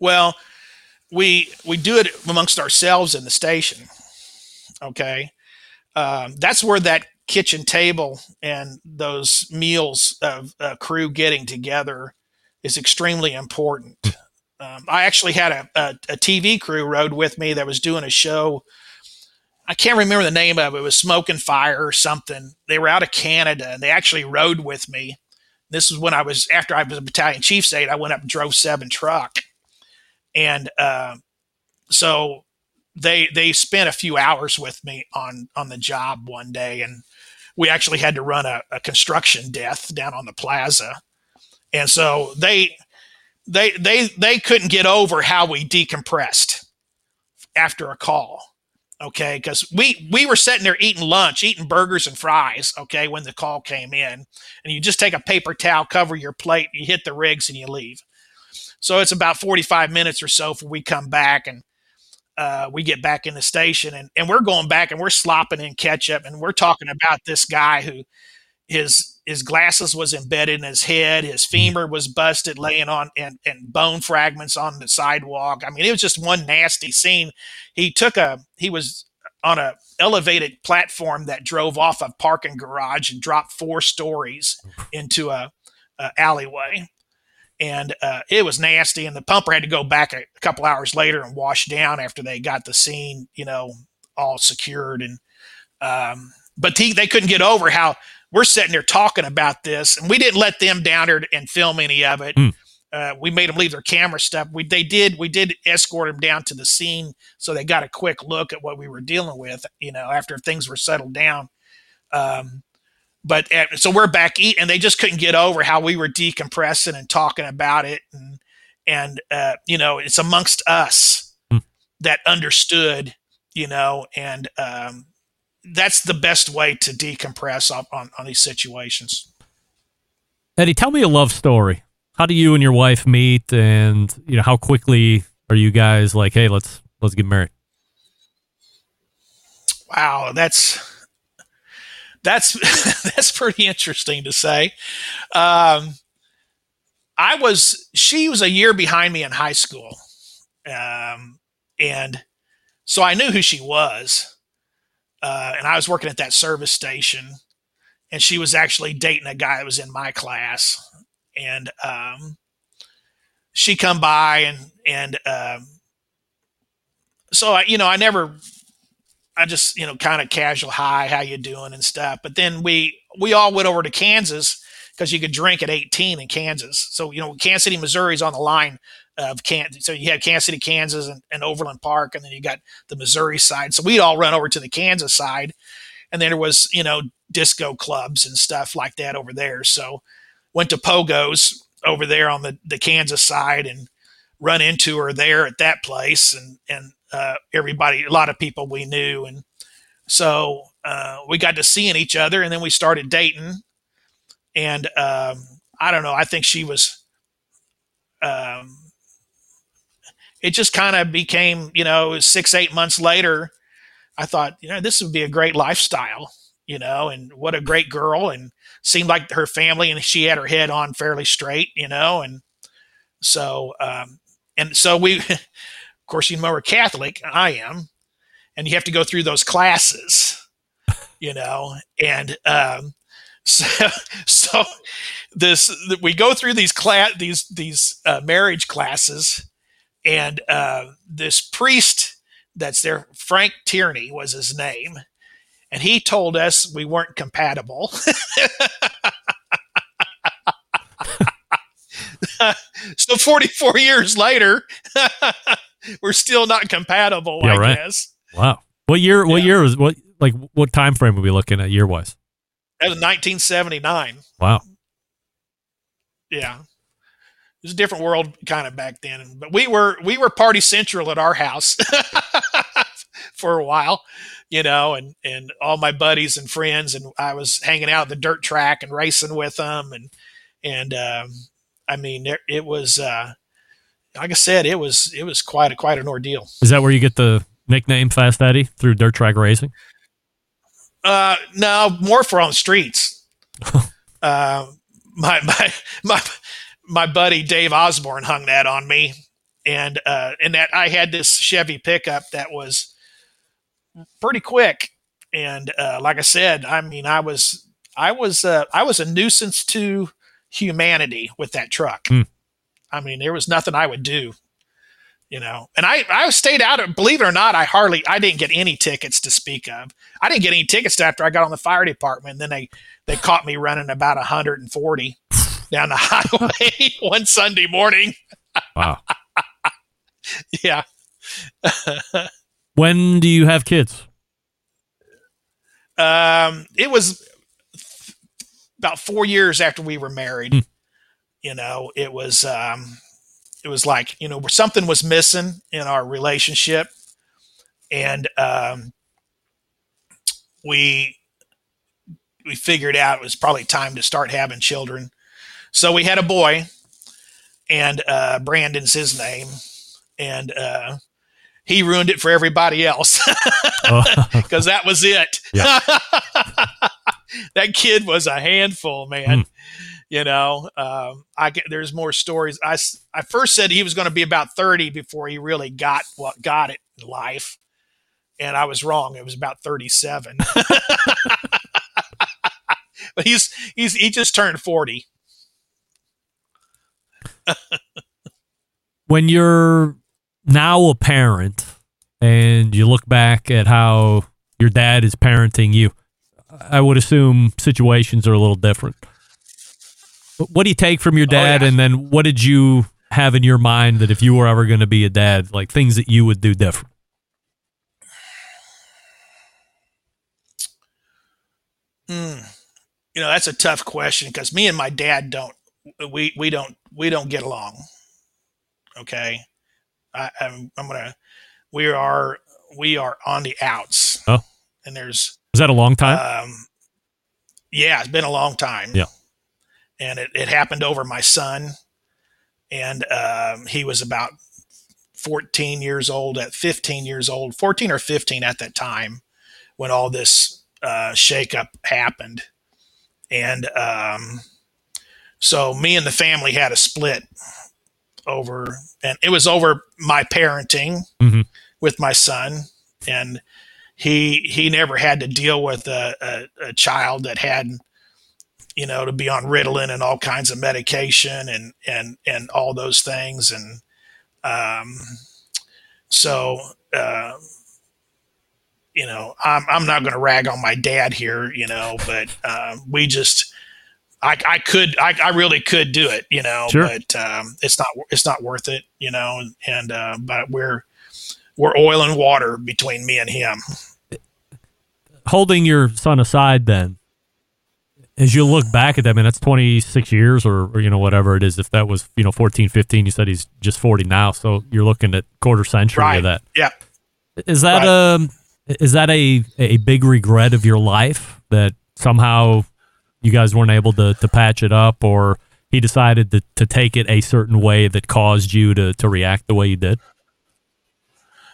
Speaker 12: Well, we we do it amongst ourselves in the station. Okay, um, that's where that kitchen table and those meals of uh, crew getting together is extremely important. Um, I actually had a, a, a TV crew rode with me that was doing a show. I can't remember the name of it. It was Smoke and Fire or something. They were out of Canada and they actually rode with me. This was when I was after I was a battalion chief's aide. I went up and drove seven truck, and uh, so they they spent a few hours with me on on the job one day, and we actually had to run a, a construction death down on the plaza, and so they they they they couldn't get over how we decompressed after a call okay because we we were sitting there eating lunch eating burgers and fries okay when the call came in. And you just take a paper towel cover your plate you hit the rigs and you leave. So it's about 45 minutes or so before we come back and uh, we get back in the station and, and we're going back and we're slopping in ketchup and we're talking about this guy who his his glasses was embedded in his head his femur was busted laying on and, and bone fragments on the sidewalk i mean it was just one nasty scene he took a he was on a elevated platform that drove off a parking garage and dropped four stories into a uh, alleyway, and uh, it was nasty. And the pumper had to go back a, a couple hours later and wash down after they got the scene, you know, all secured. And um, but he, they couldn't get over how we're sitting there talking about this, and we didn't let them down there and film any of it.
Speaker 6: Hmm.
Speaker 12: Uh, we made them leave their camera stuff. We they did we did escort them down to the scene so they got a quick look at what we were dealing with. You know, after things were settled down. Um, but uh, so we're back eating, and they just couldn't get over how we were decompressing and talking about it, and and uh, you know it's amongst us
Speaker 6: Hmm.
Speaker 12: that understood, you know, and um, that's the best way to decompress on, on, on these situations.
Speaker 6: Eddy, tell me a love story. How do you and your wife meet, and you know how quickly are you guys like, hey, let's let's get married?
Speaker 12: Wow, that's that's that's pretty interesting to say. Um, I was she was a year behind me in high school, um, and so I knew who she was. Uh, and I was working at that service station, and she was actually dating a guy that was in my class, and um, she come by and and um, so I, you know, I never I just, you know, kind of casual hi, how you doing and stuff. But then we we all went over to Kansas because you could drink at 18 in Kansas. So, you know, Kansas City, Missouri is on the line of Kansas. So you had Kansas City, Kansas and, and Overland Park, and then you got the Missouri side. So we'd all run over to the Kansas side. And then there was, you know, disco clubs and stuff like that over there. So went to Pogo's over there on the, the Kansas side and run into her there at that place and, and uh, everybody, a lot of people we knew. And so uh, we got to seeing each other and then we started dating. And um, I don't know, I think she was, um, it just kind of became, you know, six, eight months later, I thought, you know, this would be a great lifestyle, you know, and what a great girl. And seemed like her family and she had her head on fairly straight, you know, and so, um, and so we, of course, you know, we're Catholic, I am, and you have to go through those classes, you know, and, um, so, so this, we go through these class, these, these, uh, marriage classes and, uh, this priest that's there, Frank Tierney was his name. And he told us we weren't compatible. so 44 years later, we're still not compatible,
Speaker 6: Yeah,
Speaker 12: I
Speaker 6: right.
Speaker 12: guess.
Speaker 6: Wow. What year? What year was what? Like what time frame are we looking at year wise?
Speaker 12: That was 1979.
Speaker 6: Wow.
Speaker 12: Yeah. It was a different world kind of back then. But we were we were party central at our house for a while, you know, and and all my buddies and friends and I was hanging out at the dirt track and racing with them and and um I mean it, it was uh like I said it was it was quite a quite an ordeal.
Speaker 6: Is that where you get the nickname Fast Eddy through dirt track racing?
Speaker 12: Uh, no, more for on the streets. uh, my my my my buddy Dave Osborne hung that on me, and uh, and that I had this Chevy pickup that was pretty quick, and uh, like I said, I mean, I was I was uh, I was a nuisance to humanity with that truck.
Speaker 6: Hmm.
Speaker 12: I mean, there was nothing I would do you know. And i i stayed out of believe it or not i hardly i didn't get any tickets to speak of. I didn't get any tickets after i got on the fire department. And then they they caught me running about 140 down the highway one sunday morning
Speaker 6: Wow.
Speaker 12: yeah
Speaker 6: When do you have kids?
Speaker 12: um it was about four years after we were married
Speaker 6: Hmm.
Speaker 12: you know it was um it was like you know something was missing in our relationship and um we we figured out it was probably time to start having children so we had a boy and uh brandon's his name and uh he ruined it for everybody else.
Speaker 6: Oh.
Speaker 12: because that was it.
Speaker 6: Yeah.
Speaker 12: that kid was a handful man. You know um, i get there's more stories. I, I first said he was going to be about 30 before he really got what got it in life. And i was wrong. It was about 37 but he's he's he just turned 40
Speaker 6: when you're now a parent and you look back at how your dad is parenting you, I would assume situations are a little different. What do you take from your dad,
Speaker 12: Oh, yeah.
Speaker 6: and then what did you have in your mind that if you were ever going to be a dad, like things that you would do different?
Speaker 12: Mm. You know, that's a tough question because me and my dad don't we we don't we don't get along. Okay, I, I'm I'm gonna we are we are on the outs,
Speaker 6: Oh,
Speaker 12: and there's
Speaker 6: was that a long time?
Speaker 12: um, yeah, it's been a long time.
Speaker 6: Yeah.
Speaker 12: and it, it happened over my son, and um, he was about 14 years old at 15 years old, 14 or 15 at that time when all this uh, shakeup happened, and um, so me and the family had a split over, and it was over my parenting
Speaker 6: Mhm.
Speaker 12: with my son, and he he never had to deal with a, a, a child that had you know to be on Ritalin and all kinds of medication and and and all those things and um so uh you know I'm I'm not going to rag on my dad here you know but um we just I, I could I, I really could do it you know
Speaker 6: Sure.
Speaker 12: but um it's not it's not worth it you know and, and uh but we're we're oil and water between me and him
Speaker 6: Holding your son aside, then, as you look back at that, I mean, that's 26 years or, or, you know, whatever it is. If that was, you know, 14, 15, you said he's just 40 now. So you're looking at quarter century
Speaker 12: right
Speaker 6: of that.
Speaker 12: yeah
Speaker 6: Is that
Speaker 12: Right.
Speaker 6: um is that a a big regret of your life that somehow you guys weren't able to to patch it up or he decided to, to take it a certain way that caused you to, to react the way you did?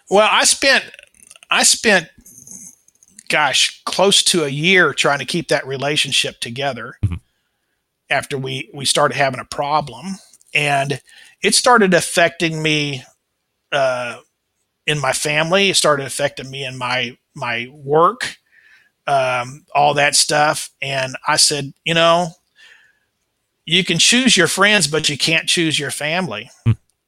Speaker 12: Well, I spent I spent gosh, close to a year trying to keep that relationship together after we we started having a problem. And it started affecting me uh in my family, it started affecting me in my my work, um all that stuff and I said, you know, you can choose your friends but you can't choose your family.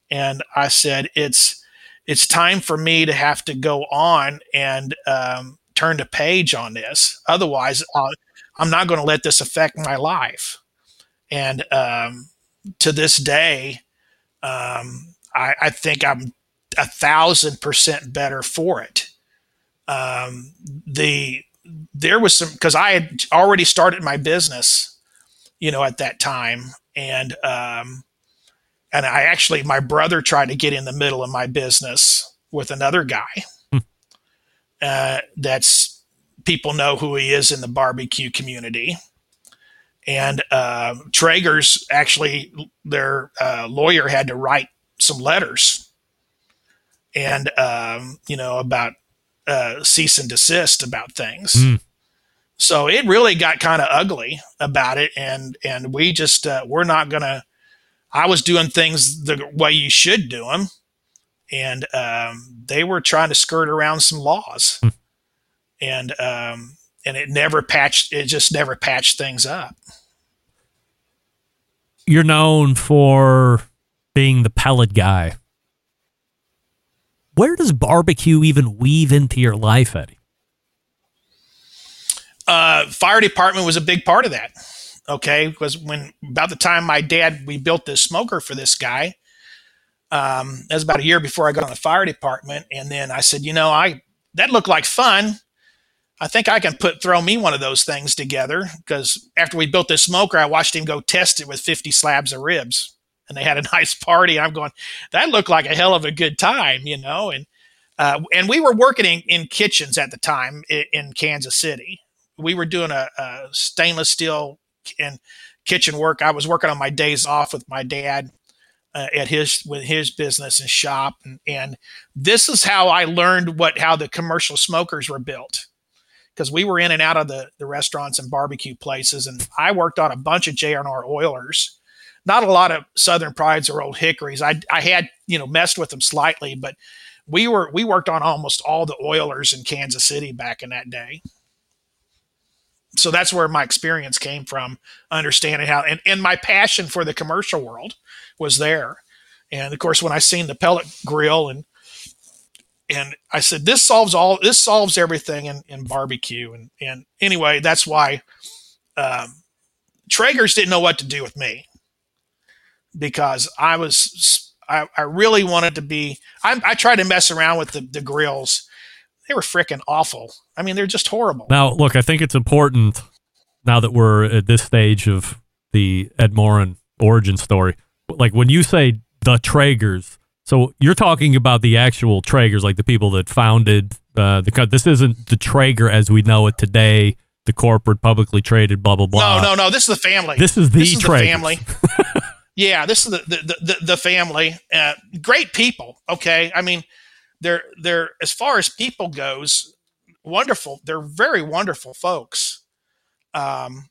Speaker 12: And I said it's it's time for me to have to go on and um, turn the page on this. Otherwise, uh, I'm not going to let this affect my life. And um, to this day, um, I, I think I'm a thousand percent better for it. Um, the there was some because I had already started my business, you know, at that time, and um, and I actually my brother tried to get in the middle of my business with another guy. Uh, that's people know who he is in the barbecue community, and uh, Traeger's actually their uh, lawyer had to write some letters, and um, you know about uh, cease and desist about things.
Speaker 6: Mm.
Speaker 12: So it really got kind of ugly about it, and and we just uh, we're not gonna. I was doing things the way you should do them, and um, they were trying to skirt around some laws, and um, and it never patched. It just never patched things up.
Speaker 6: You're known for being the pellet guy. Where does barbecue even weave into your life, Eddy?
Speaker 12: Uh, fire department was a big part of that. Okay, because when about the time my dad we built this smoker for this guy, um, that was about a year before I got on the fire department, and then I said, you know, I that looked like fun. I think I can put throw me one of those things together because after we built this smoker, I watched him go test it with 50 slabs of ribs, and they had a nice party. I'm going, that looked like a hell of a good time, you know, and uh, and we were working in, in kitchens at the time in, in Kansas City. We were doing a, a stainless steel and kitchen work. I was working on my days off with my dad uh, at his with his business and shop, and, and this is how I learned what how the commercial smokers were built because we were in and out of the the restaurants and barbecue places, and I worked on a bunch of J&R Oylers. Not a lot of Southern Prides or Old Hickories. I I had you know messed with them slightly, but we were we worked on almost all the Oylers in Kansas City back in that day. So that's where my experience came from, understanding how and, and my passion for the commercial world was there. And of course, when I seen the pellet grill and and I said, this solves all this solves everything in, in barbecue. And and anyway, that's why um, Traeger's didn't know what to do with me because I was I, I really wanted to be. I, I tried to mess around with the, the grills. They were freaking awful. I mean, they're just horrible.
Speaker 6: Now, look, I think it's important now that we're at this stage of the Ed Maurin origin story. Like when you say the Traegers, so you're talking about the actual Traegers, like the people that founded uh, the. This isn't the Traeger as we know it today, the corporate, publicly traded, blah blah blah.
Speaker 12: No, no, no. This is the family.
Speaker 6: This is the
Speaker 12: this is the family. yeah, this is the the the, the family. Uh, great people. Okay, I mean, they're they're as far as people goes, wonderful. They're very wonderful folks. Um,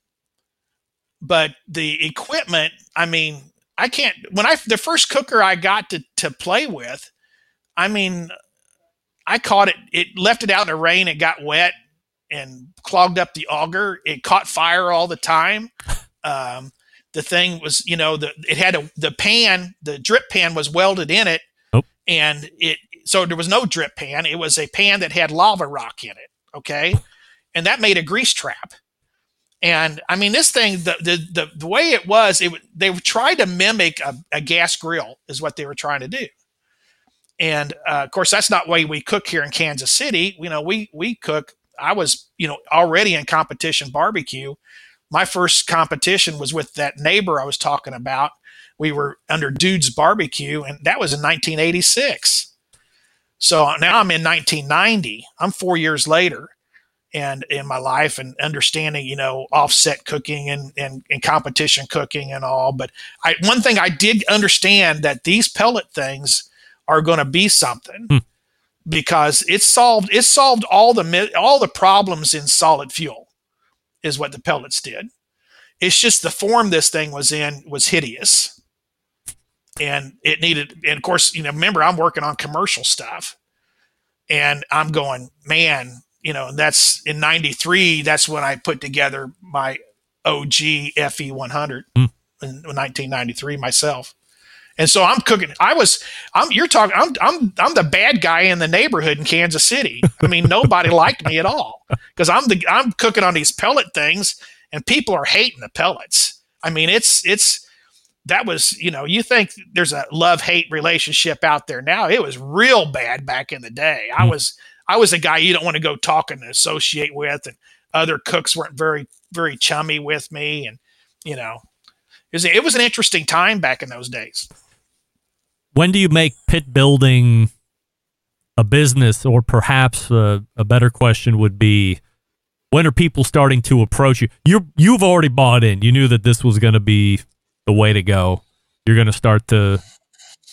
Speaker 12: but the equipment, I mean, I can't. When I the first cooker I got to to play with, I mean, I caught it. It left it out in the rain. It got wet and clogged up the auger. It caught fire all the time. Um, the thing was, you know, the it had a the pan, the drip pan was welded in it, and it so there was no drip pan. It was a pan that had lava rock in it. Okay, and that made a grease trap. And I mean, this thing, the the the, the way it was, it they tried to mimic a, a gas grill, is what they were trying to do. And uh, of course, that's not way we cook here in Kansas City. You know, we we cook. I was, you know, already in competition barbecue. My first competition was with that neighbor I was talking about. We were under Dude's Barbecue, and that was in 1986. So now I'm in 1990. I'm four years later, and in my life and understanding, you know, offset cooking and, and, and competition cooking and all. But I, one thing I did understand that these pellet things are going to be something hmm. because it solved it solved all the all the problems in solid fuel is what the pellets did. It's just the form this thing was in was hideous. And it needed and of course, you know, remember I'm working on commercial stuff. And I'm going, man, you know, and that's in 93 that's when I put together my OG FE 100 hmm. in 1993 myself. And so I'm cooking. I was. I'm. You're talking. I'm. I'm. I'm the bad guy in the neighborhood in Kansas City. I mean, nobody liked me at all because I'm the. I'm cooking on these pellet things, and people are hating the pellets. I mean, it's. It's. That was. You know, you think there's a love hate relationship out there now. It was real bad back in the day. I mm. was. I was a guy you don't want to go talk and associate with, and other cooks weren't very very chummy with me, and you know, it was, it was an interesting time back in those days.
Speaker 6: when do you make pit building a business or perhaps a, a better question would be when are people starting to approach you you you've already bought in you knew that this was going to be the way to go. You're going to start to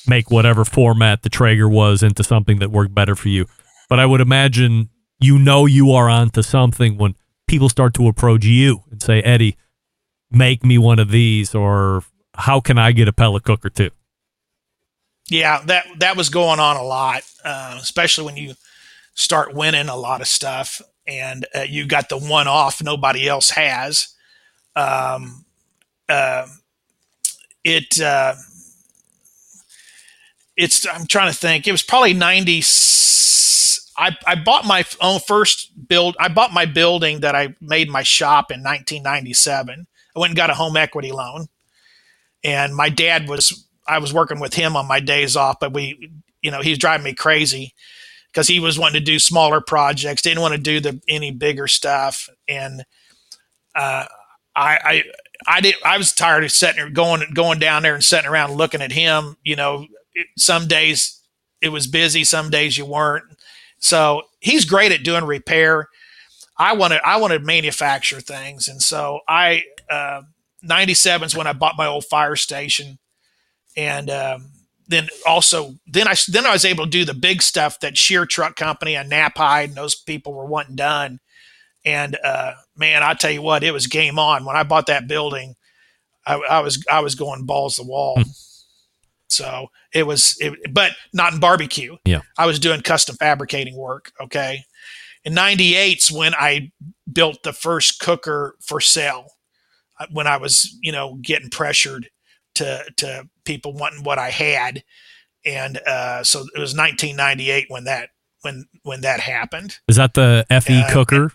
Speaker 6: make whatever format the Traeger was into something that worked better for you. But i would imagine you know you are onto something when people start to approach you and say eddie make me one of these or how can i get a pellet cooker too?
Speaker 12: Yeah, that that was going on a lot, uh, especially when you start winning a lot of stuff and uh, you got the one off nobody else has. Um, uh, it uh, it's I'm trying to think. It was probably ninety. I I bought my own first build. I bought my building that I made my shop in 1997. I went and got a home equity loan, and my dad was I was working with him on my days off, but we, you know, he was driving me crazy because he was wanting to do smaller projects, didn't want to do the any bigger stuff, and uh, I, I, I did. I was tired of sitting going going down there and sitting around looking at him. You know, it, some days it was busy, some days you weren't. So he's great at doing repair. I wanted I wanted to manufacture things, and so I. Uh, 97 is when I bought my old fire station and um, then also then I then I was able to do the big stuff that Shear Truck Company and Naphide and those people were wanting done. And uh, man, I tell you what, it was game on when I bought that building. I, I was I was going balls to the wall. So it was, it, but not in barbecue.
Speaker 6: Yeah.
Speaker 12: I was doing custom fabricating work. Okay. in 98's when I built the first cooker for sale uh, when I was, you know, getting pressured to, to people wanting what I had. And, uh, so it was 1998 when that, when, when that happened.
Speaker 6: Is that the FE
Speaker 12: Uh,
Speaker 6: cooker?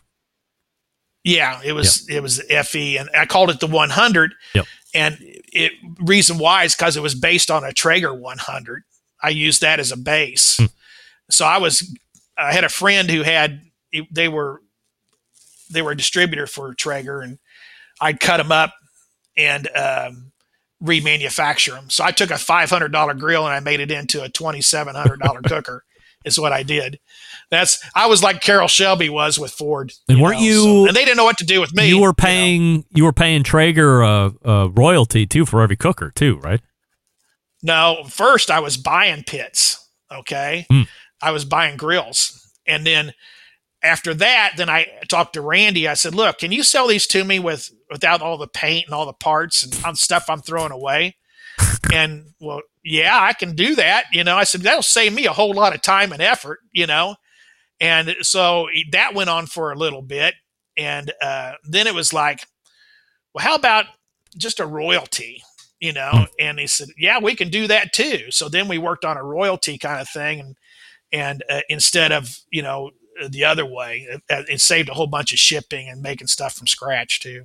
Speaker 12: Yeah, it was, it was FE and I called it the 100.
Speaker 6: Yep.
Speaker 12: And it reason why is because it was based on a Traeger 100. I used that as a base. So I was, I had a friend who had, they were, they were a distributor for Traeger, and I'd cut them up and um, remanufacture them. So I took a five hundred dollar grill and I made it into a twenty seven hundred dollar cooker. Is what I did. That's I was like Carroll Shelby was with Ford.
Speaker 6: And weren't
Speaker 12: know,
Speaker 6: you?
Speaker 12: so- and they didn't know what to do with me.
Speaker 6: you were paying. You, were paying Traeger uh, uh, royalty too for every cooker too, right?
Speaker 12: No, first I was buying pits. Okay.
Speaker 6: Hmm.
Speaker 12: I was buying grills. And then after that, then I talked to Randy. I said, look, can you sell these to me with without all the paint and all the parts and stuff I'm throwing away? and well, yeah, I can do that. You know, I said, that'll save me a whole lot of time and effort, you know? And so that went on for a little bit. And uh, then it was like, well, how about just a royalty? you know and he said yeah we can do that too so then we worked on a royalty kind of thing and and uh, instead of you know the other way it, it saved a whole bunch of shipping and making stuff from scratch too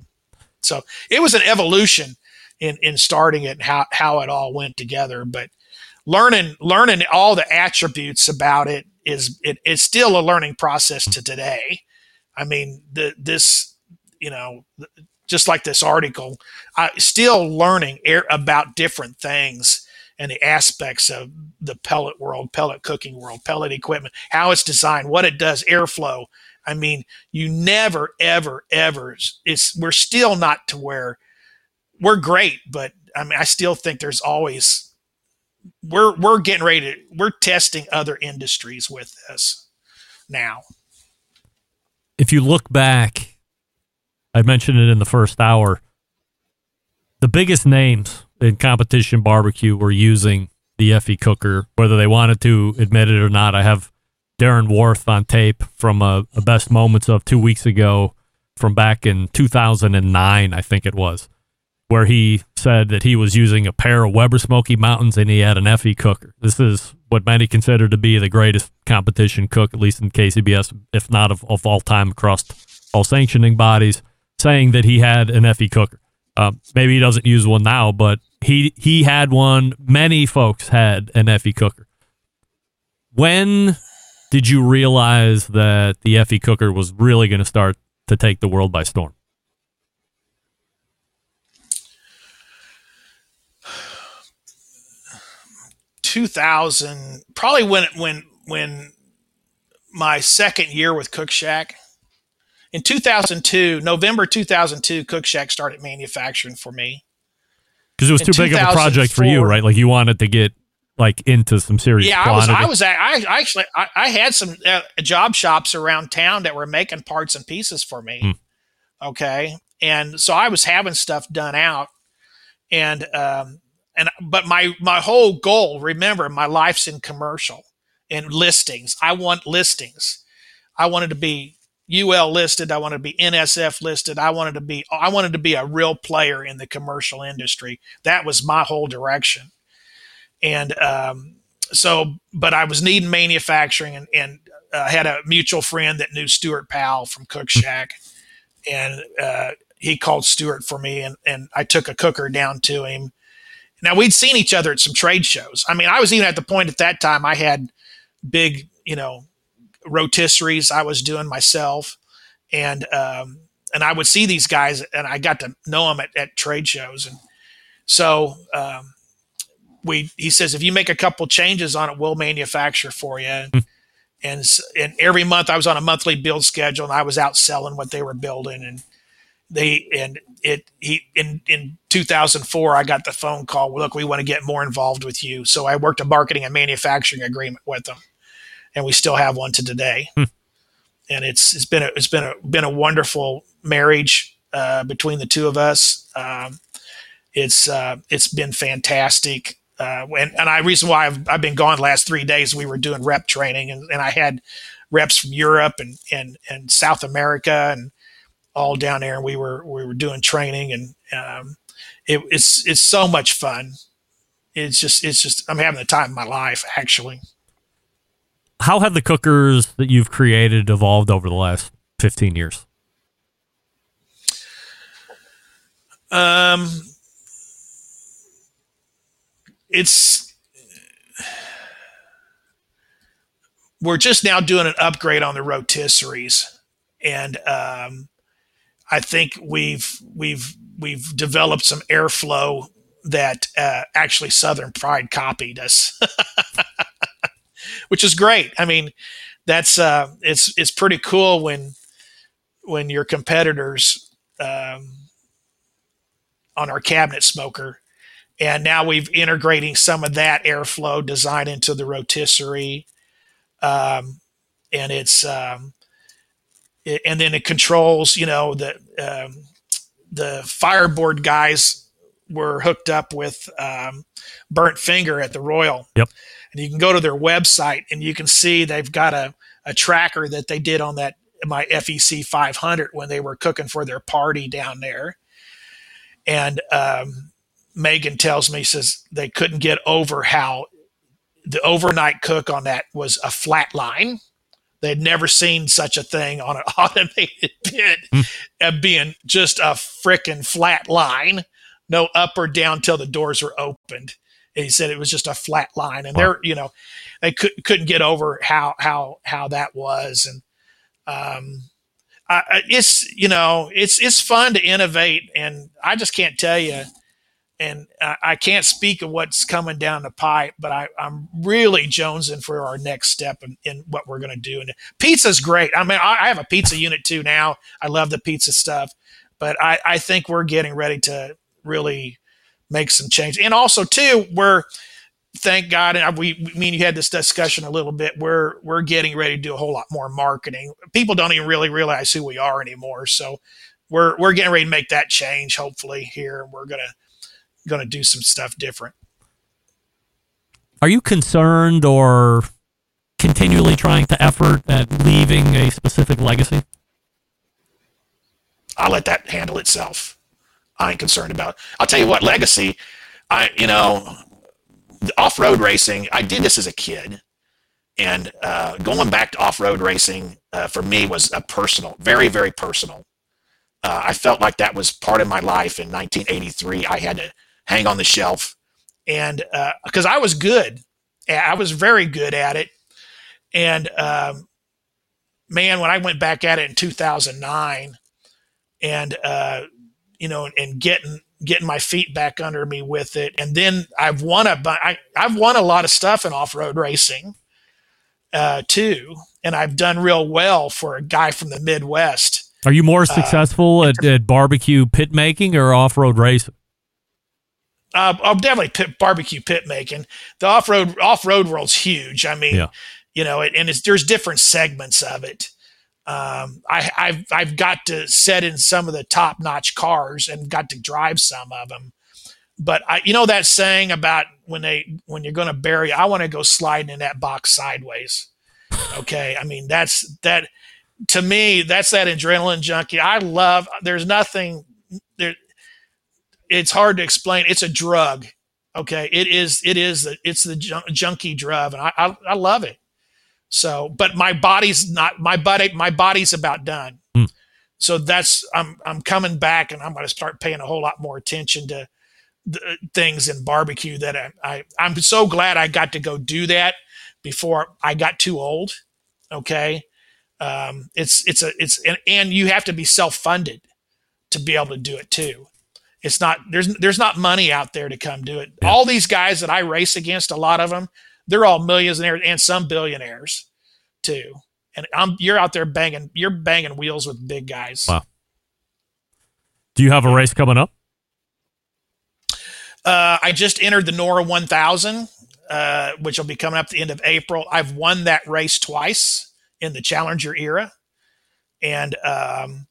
Speaker 12: so it was an evolution in in starting it and how how it all went together but learning learning all the attributes about it is it, it's still a learning process to today i mean the this you know just like this article, I still learning air, about different things and the aspects of the pellet world, pellet cooking world, pellet equipment, how it's designed, what it does, airflow. I mean, you never, ever, ever. It's we're still not to where we're great, but I mean, I still think there's always we're we're getting ready to we're testing other industries with this now.
Speaker 6: If you look back, I mentioned it in the first hour. The biggest names in competition barbecue were using the FE cooker, whether they wanted to admit it or not. I have Darren Warth on tape from uh, a, a best moments of two weeks ago from back in 2009, I think it was, where he said that he was using a pair of Weber Smoky Mountains and he had an FE cooker. This is what many consider to be the greatest competition cook, at least in KCBS, if not of, of all time across all sanctioning bodies, saying that he had an FE cooker. Uh, maybe he doesn't use one now, but he he had one. Many folks had an FE cooker. When did you realize that the FE cooker was really going to start to take the world by storm?
Speaker 12: Two thousand, probably when when when my second year with Cookshack in 2002, November 2002, Cookshack started manufacturing for me.
Speaker 6: Because it was
Speaker 12: In
Speaker 6: too big of a project for you, right? Like you wanted to get like into some serious
Speaker 12: Yeah, I was. I was. I, I actually. I, I had some uh, job shops around town that were making parts and pieces for me.
Speaker 6: Hmm.
Speaker 12: Okay, and so I was having stuff done out, and um, and but my my whole goal. Remember, my life's in commercial and listings. I want listings. I wanted to be UL listed. I wanted to be NSF listed. I wanted to be. I wanted to be a real player in the commercial industry. That was my whole direction and um, so but i was needing manufacturing and, and uh, had a mutual friend that knew stuart powell from cook shack and uh, he called stuart for me and, and i took a cooker down to him now we'd seen each other at some trade shows i mean i was even at the point at that time i had big you know rotisseries i was doing myself and um, and i would see these guys and i got to know them at, at trade shows and so um, we he says if you make a couple changes on it, we'll manufacture for you. And, and and every month I was on a monthly build schedule, and I was out selling what they were building. And they and it he in in 2004 I got the phone call. Look, we want to get more involved with you. So I worked a marketing and manufacturing agreement with them, and we still have one to today. And it's it's been a, it's been a been a wonderful marriage uh, between the two of us. Um, it's uh, it's been fantastic. Uh, and, and I reason why I've, I've been gone the last three days, we were doing rep training and, and I had reps from Europe and and and South America and all down there, and we were we were doing training, and um, it, it's it's so much fun. It's just it's just I'm having the time of my life actually.
Speaker 6: How have the cookers that you've created evolved over the last 15 years?
Speaker 12: Um, it's we're just now doing an upgrade on the rotisseries, and um, I think we've we've we've developed some airflow that uh, actually Southern Pride copied us, which is great. I mean, that's uh, it's it's pretty cool when when your competitors um, on our cabinet smoker, and now we've integrating some of that airflow design into the rotisserie, um, and it's um, and then it controls. You know the um, the fireboard guys were hooked up with um, burnt finger at the Royal.
Speaker 6: Yep.
Speaker 12: And you can go to their website and you can see they've got a, a tracker that they did on that my FEC 500 when they were cooking for their party down there. And um, Megan tells me says they couldn't get over how the overnight cook on that was a flat line. They'd never seen such a thing on an automated pit mm. being just a freaking flat line no up or down till the doors were opened. And he said it was just a flat line, and wow. they're you know they could, couldn't get over how how how that was, and um, I, it's you know it's it's fun to innovate, and I just can't tell you. And I, can't speak of what's coming down the pipe, but I, I'm really jonesing for our next step in, in what we're going to do. And pizza's great. I mean, I, I have a pizza unit too now. I love the pizza stuff, but I, I think we're getting ready to really make some change. And also too, we're thank God, and we, we mean you had this discussion a little bit. We're we're getting ready to do a whole lot more marketing. People don't even really realize who we are anymore. So we're we're getting ready to make that change. Hopefully here, we're gonna gonna do some stuff different.
Speaker 6: Are you concerned or continually trying to effort at leaving a specific legacy?
Speaker 12: I'll let that handle itself. I ain't concerned about. I'll tell you what, legacy. I you know, off road racing. I did this as a kid, and uh, going back to off road racing uh, for me was a personal, very very personal. Uh, I felt like that was part of my life in 1983. I had to hang on the shelf, and because uh, I was good, I was very good at it, and um, man, when I went back at it in 2009, and uh, you know, and getting getting my feet back under me with it. And then I've won a I, I've won a lot of stuff in off road racing uh, too, and I've done real well for a guy from the Midwest.
Speaker 6: Are you more uh, successful uh, at, at, barbecue pit making or off road racing?
Speaker 12: Uh, I'm definitely pit, barbecue pit making. The off road off road world's huge. I mean, yeah. you know, it, and there's different segments of it. Um, I, have I've got to set in some of the top notch cars and got to drive some of them. But I, you know that saying about when they when you're going to bury, I want to go sliding in that box sideways. Okay, I mean that's that to me. That's that adrenaline junkie. I love. There's nothing there. It's hard to explain. It's a drug. Okay, it is. It is. It's the junkie drug, and I, I, I love it. So, but my body's not my body. My body's about done. Mm. So that's I'm I'm coming back, and I'm going to start paying a whole lot more attention to the things in barbecue that I, I I'm so glad I got to go do that before I got too old. Okay, um, it's it's a it's and, and you have to be self funded to be able to do it too. It's not there's there's not money out there to come do it. Yeah. All these guys that I race against, a lot of them, they're all millionaires and some billionaires too. And I'm you're out there banging you're banging wheels with big guys.
Speaker 6: Wow. Do you have a race coming up?
Speaker 12: Uh, I just entered the NORRA 1000, uh, which will be coming up at the end of April. I've won that race twice in the Challenger era. And um,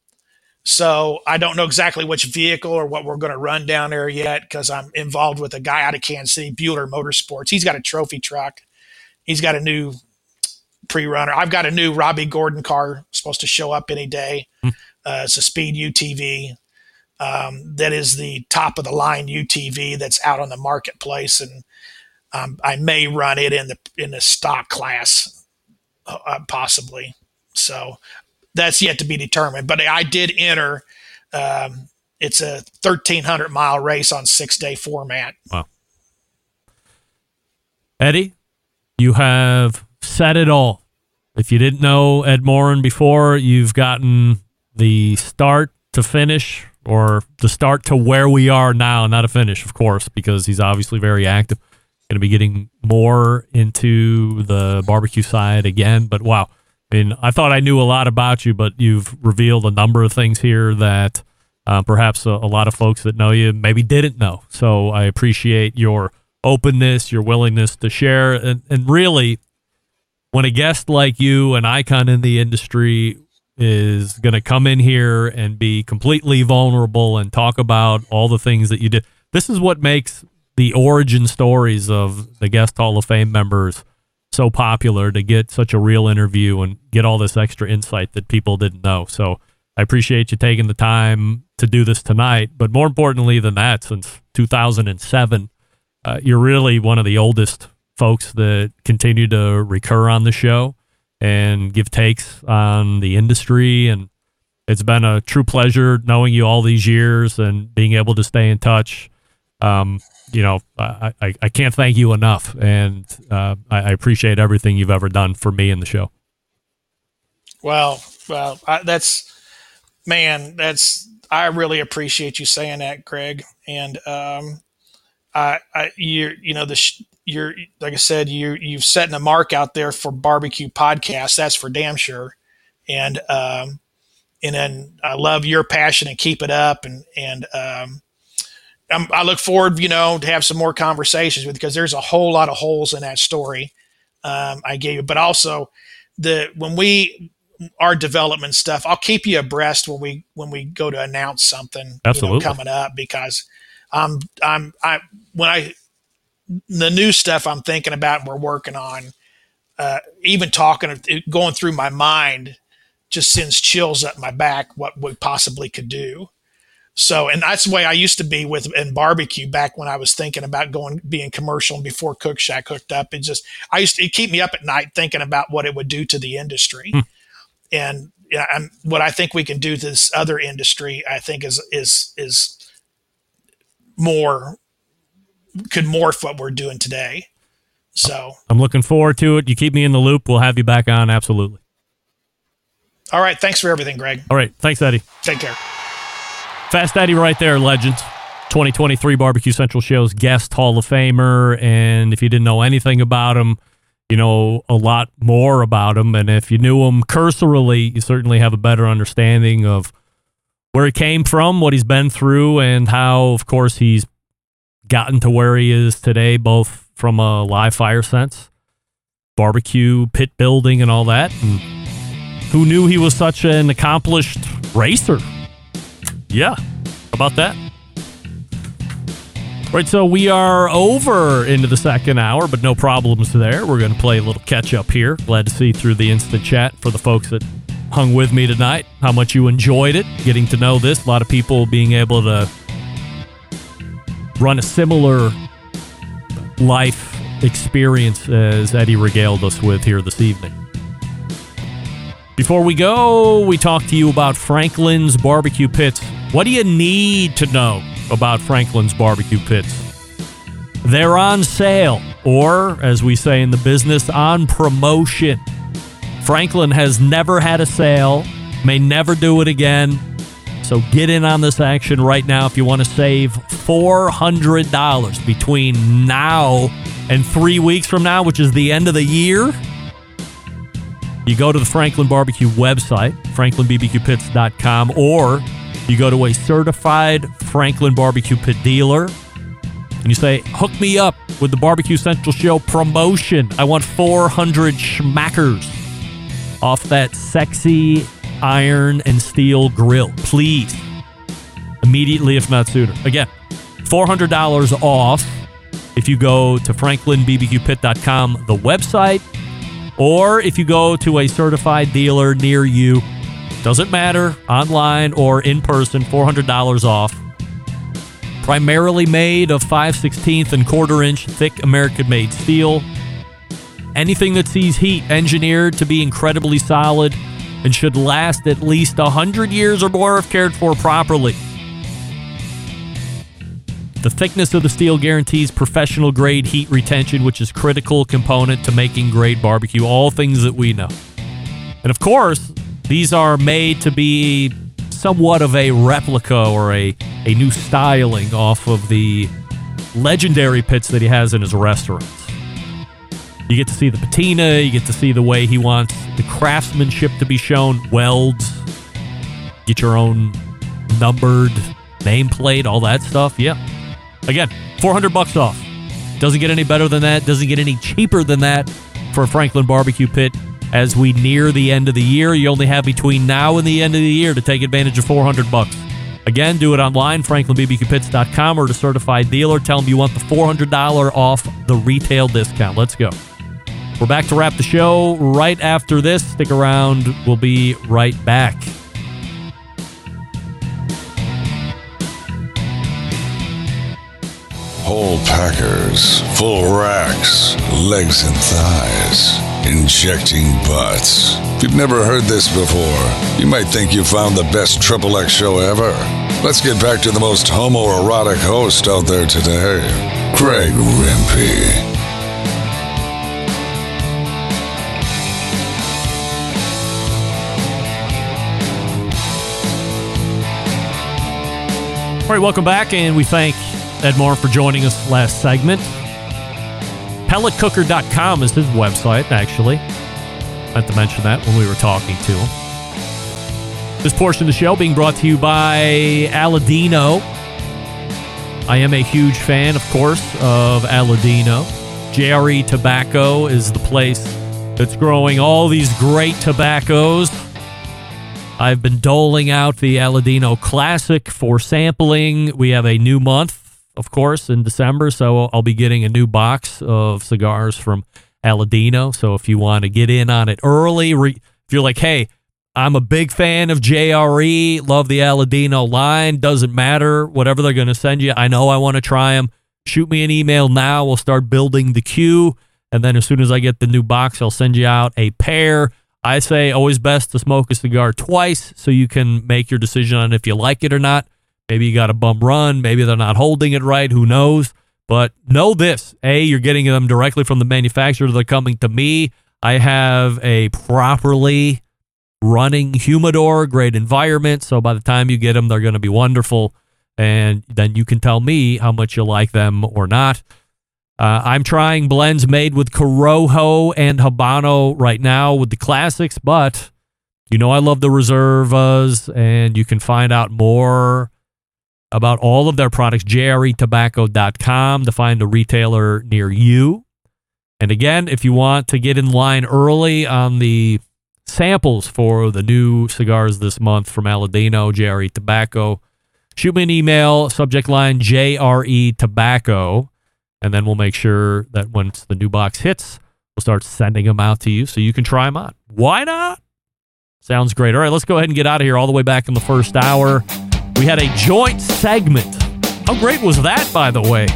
Speaker 12: so I don't know exactly which vehicle or what we're going to run down there yet because I'm involved with a guy out of Kansas City, Bueller Motorsports. He's got a trophy truck. He's got a new pre-runner. I've got a new Robby Gordon car supposed to show up any day.
Speaker 6: Hmm.
Speaker 12: Uh, it's a Speed UTV. Um, that is the top of the line UTV that's out on the marketplace, and um, I may run it in the in the stock class, uh, possibly. So that's yet to be determined. But I did enter. Um, it's a 1,300 mile race on six day format.
Speaker 6: Wow. Eddy, you have said it all. If you didn't know Ed Maurin before, you've gotten the start to finish or the start to where we are now, not a finish, of course, because he's obviously very active. Going to be getting more into the barbecue side again. But wow, I mean, I thought I knew a lot about you, but you've revealed a number of things here that uh, perhaps a, a lot of folks that know you maybe didn't know. So I appreciate your openness, your willingness to share, and, and really, when a guest like you, an icon in the industry, is going to come in here and be completely vulnerable and talk about all the things that you did. This is what makes the origin stories of the guest Hall of Fame members so popular to get such a real interview and get all this extra insight that people didn't know. So I appreciate you taking the time to do this tonight. But more importantly than that, since 2007, uh, you're really one of the oldest folks that continue to recur on the show and give takes on the industry. And it's been a true pleasure knowing you all these years and being able to stay in touch. Um, you know, I, I, I, can't thank you enough. And uh, I, I, appreciate everything you've ever done for me in the show.
Speaker 12: Well, well, I, that's, man, that's, I really appreciate you saying that, Greg. And, um, I, I, you, you know, the, sh- you're like I said, you you've setting a mark out there for barbecue podcasts. That's for damn sure. And um, and then I love your passion and keep it up. And and um, I'm, i look forward, you know, to have some more conversations with because there's a whole lot of holes in that story um, I gave you. But also the when we our development stuff, I'll keep you abreast when we when we go to announce something
Speaker 6: Absolutely.
Speaker 12: You know, coming up because I'm I'm I when I the new stuff I'm thinking about and we're working on, uh, even talking, going through my mind, just sends chills up my back what we possibly could do. So, and that's the way I used to be with in barbecue back when I was thinking about going being commercial and before Cookshack hooked up. It just I used to keep me up at night thinking about what it would do to the industry, hmm. and yeah, I'm, what I think we can do to this other industry. I think is is is more could morph what we're doing today. So
Speaker 6: I'm looking forward to it. You keep me in the loop. We'll have you back on. Absolutely.
Speaker 12: All right. Thanks for everything, Greg.
Speaker 6: All right. Thanks, Eddy.
Speaker 12: Take care.
Speaker 6: Fast Eddy right there, legends. 2023 Barbecue Central Show's guest Hall of Famer. And if you didn't know anything about him, you know a lot more about him. And if you knew him cursorily, you certainly have a better understanding of where he came from, what he's been through, and how, of course, he's gotten to where he is today, both from a live fire sense, barbecue, pit building, and all that. And who knew he was such an accomplished racer? Yeah, about that? Right, so we are over into the second hour, but no problems there. We're going to play a little catch up here. Glad to see through the instant chat for the folks that hung with me tonight how much you enjoyed it, getting to know this. A lot of people being able to run a similar life experience as Eddy regaled us with here this evening. Before we go, we talk to you about Franklin's Barbecue Pits. What do you need to know about Franklin's Barbecue Pits? They're on sale, or as we say in the business, on promotion. Franklin has never had a sale, may never do it again. So get in on this action right now if you want to save $400 between now and three weeks from now, which is the end of the year. You go to the Franklin Barbecue website, franklinbbqpits.com, or you go to a certified Franklin Barbecue Pit dealer and you say, hook me up with the Barbecue Central Show promotion. I want 400 schmackers off that sexy iron and steel grill. Please. Immediately, if not sooner. Again, $400 off if you go to franklinbbqpit.com, the website, or if you go to a certified dealer near you, doesn't matter, online or in person, $400 off. Primarily made of 5 16th and quarter inch thick American made steel. Anything that sees heat engineered to be incredibly solid and should last at least 100 years or more if cared for properly. The thickness of the steel guarantees professional grade heat retention, which is critical component to making great barbecue, all things that we know. And of course, these are made to be somewhat of a replica or a, a new styling off of the legendary pits that he has in his restaurants. You get to see the patina, you get to see the way he wants the craftsmanship to be shown, welds, get your own numbered nameplate, all that stuff. Yeah. Again, 400 bucks off. Doesn't get any better than that, doesn't get any cheaper than that for a Franklin barbecue pit. As we near the end of the year, you only have between now and the end of the year to take advantage of 400 bucks. Again, do it online, franklinbbqpits.com or to certified dealer. Tell them you want the $400 off the retail discount. Let's go. We're back to wrap the show right after this. Stick around. We'll be right back.
Speaker 7: Whole packers, full racks, legs and thighs, injecting butts. If you've never heard this before, you might think you found the best Triple X show ever. Let's get back to the most homoerotic host out there today, Greg Rempe.
Speaker 6: All right, welcome back, and we thank Ed Moore for joining us last segment. Pelletcooker.com is his website, actually. I meant to mention that when we were talking to him. This portion of the show being brought to you by Aladino. I am a huge fan, of course, of Aladino. JRE Tobacco is the place that's growing all these great tobaccos. I've been doling out the Aladino Classic for sampling. We have a new month, of course, in December, so I'll be getting a new box of cigars from Aladino. So if you want to get in on it early, re- if you're like, hey, I'm a big fan of JRE, love the Aladino line, doesn't matter, whatever they're going to send you, I know I want to try them. Shoot me an email now. We'll start building the queue. And then as soon as I get the new box, I'll send you out a pair. I say always best to smoke a cigar twice so you can make your decision on if you like it or not. Maybe you got a bum run. Maybe they're not holding it right. Who knows? But know this A, you're getting them directly from the manufacturer. They're coming to me. I have a properly running humidor, great environment. So by the time you get them, they're going to be wonderful. And then you can tell me how much you like them or not. Uh, I'm trying blends made with Corojo and Habano right now with the classics, but you know I love the Reservas, and you can find out more about all of their products, jretobacco.com to find a retailer near you. And again, if you want to get in line early on the samples for the new cigars this month from Aladino, JRE Tobacco, shoot me an email, subject line JRE Tobacco and then we'll make sure that once the new box hits, we'll start sending them out to you so you can try them on. Why not? Sounds great. All right, let's go ahead and get out of here all the way back in the first hour. We had a joint segment. How great was that, by the way?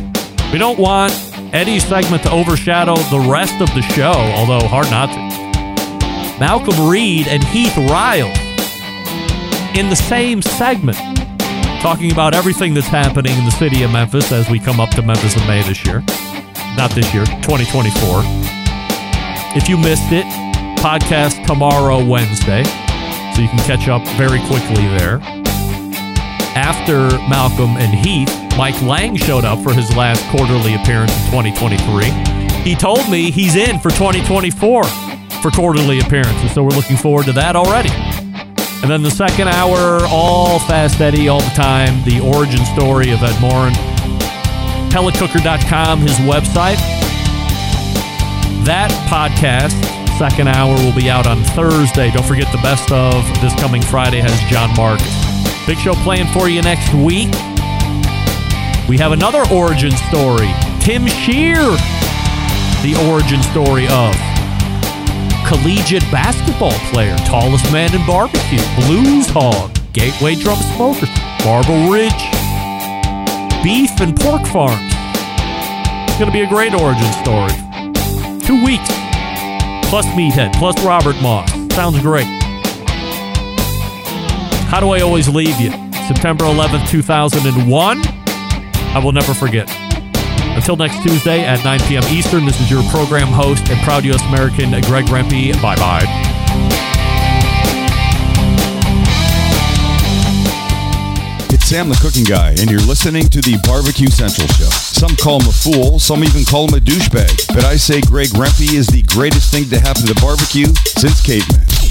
Speaker 6: We don't want Eddy's segment to overshadow the rest of the show, although hard not to. Malcolm Reed and Heath Riles in the same segment talking about everything that's happening in the city of Memphis as we come up to Memphis in May this year. Not this year, 2024. If you missed it, podcast tomorrow, Wednesday, so you can catch up very quickly there. After Malcolm and Heath, Mike Lang showed up for his last quarterly appearance in 2023. He told me he's in for 2024 for quarterly appearances, so we're looking forward to that already. And then the second hour, all Fast Eddy, all the time, the origin story of Ed Maurin. Pelletcooker.com, his website. That podcast, second hour, will be out on Thursday. Don't forget the best of this coming Friday has John Mark. Big show playing for you next week. We have another origin story. Tim Scheer, the origin story of collegiate basketball player, tallest man in barbecue, blues hog, gateway drum smoker, Marble Ridge, beef and pork farms. It's going to be a great origin story. Two weeks, plus Meathead, plus Robert Moss. Sounds great. How do I always leave you? September 11th, 2001. I will never forget. Until next Tuesday at 9 p.m. Eastern, this is your program host and proud U.S. American, Greg Rempe. Bye bye.
Speaker 13: Sam the Cooking Guy, and you're listening to the Barbecue Central Show. Some call him a fool, some even call him a douchebag. But I say Greg Rempe is the greatest thing to happen to barbecue since caveman.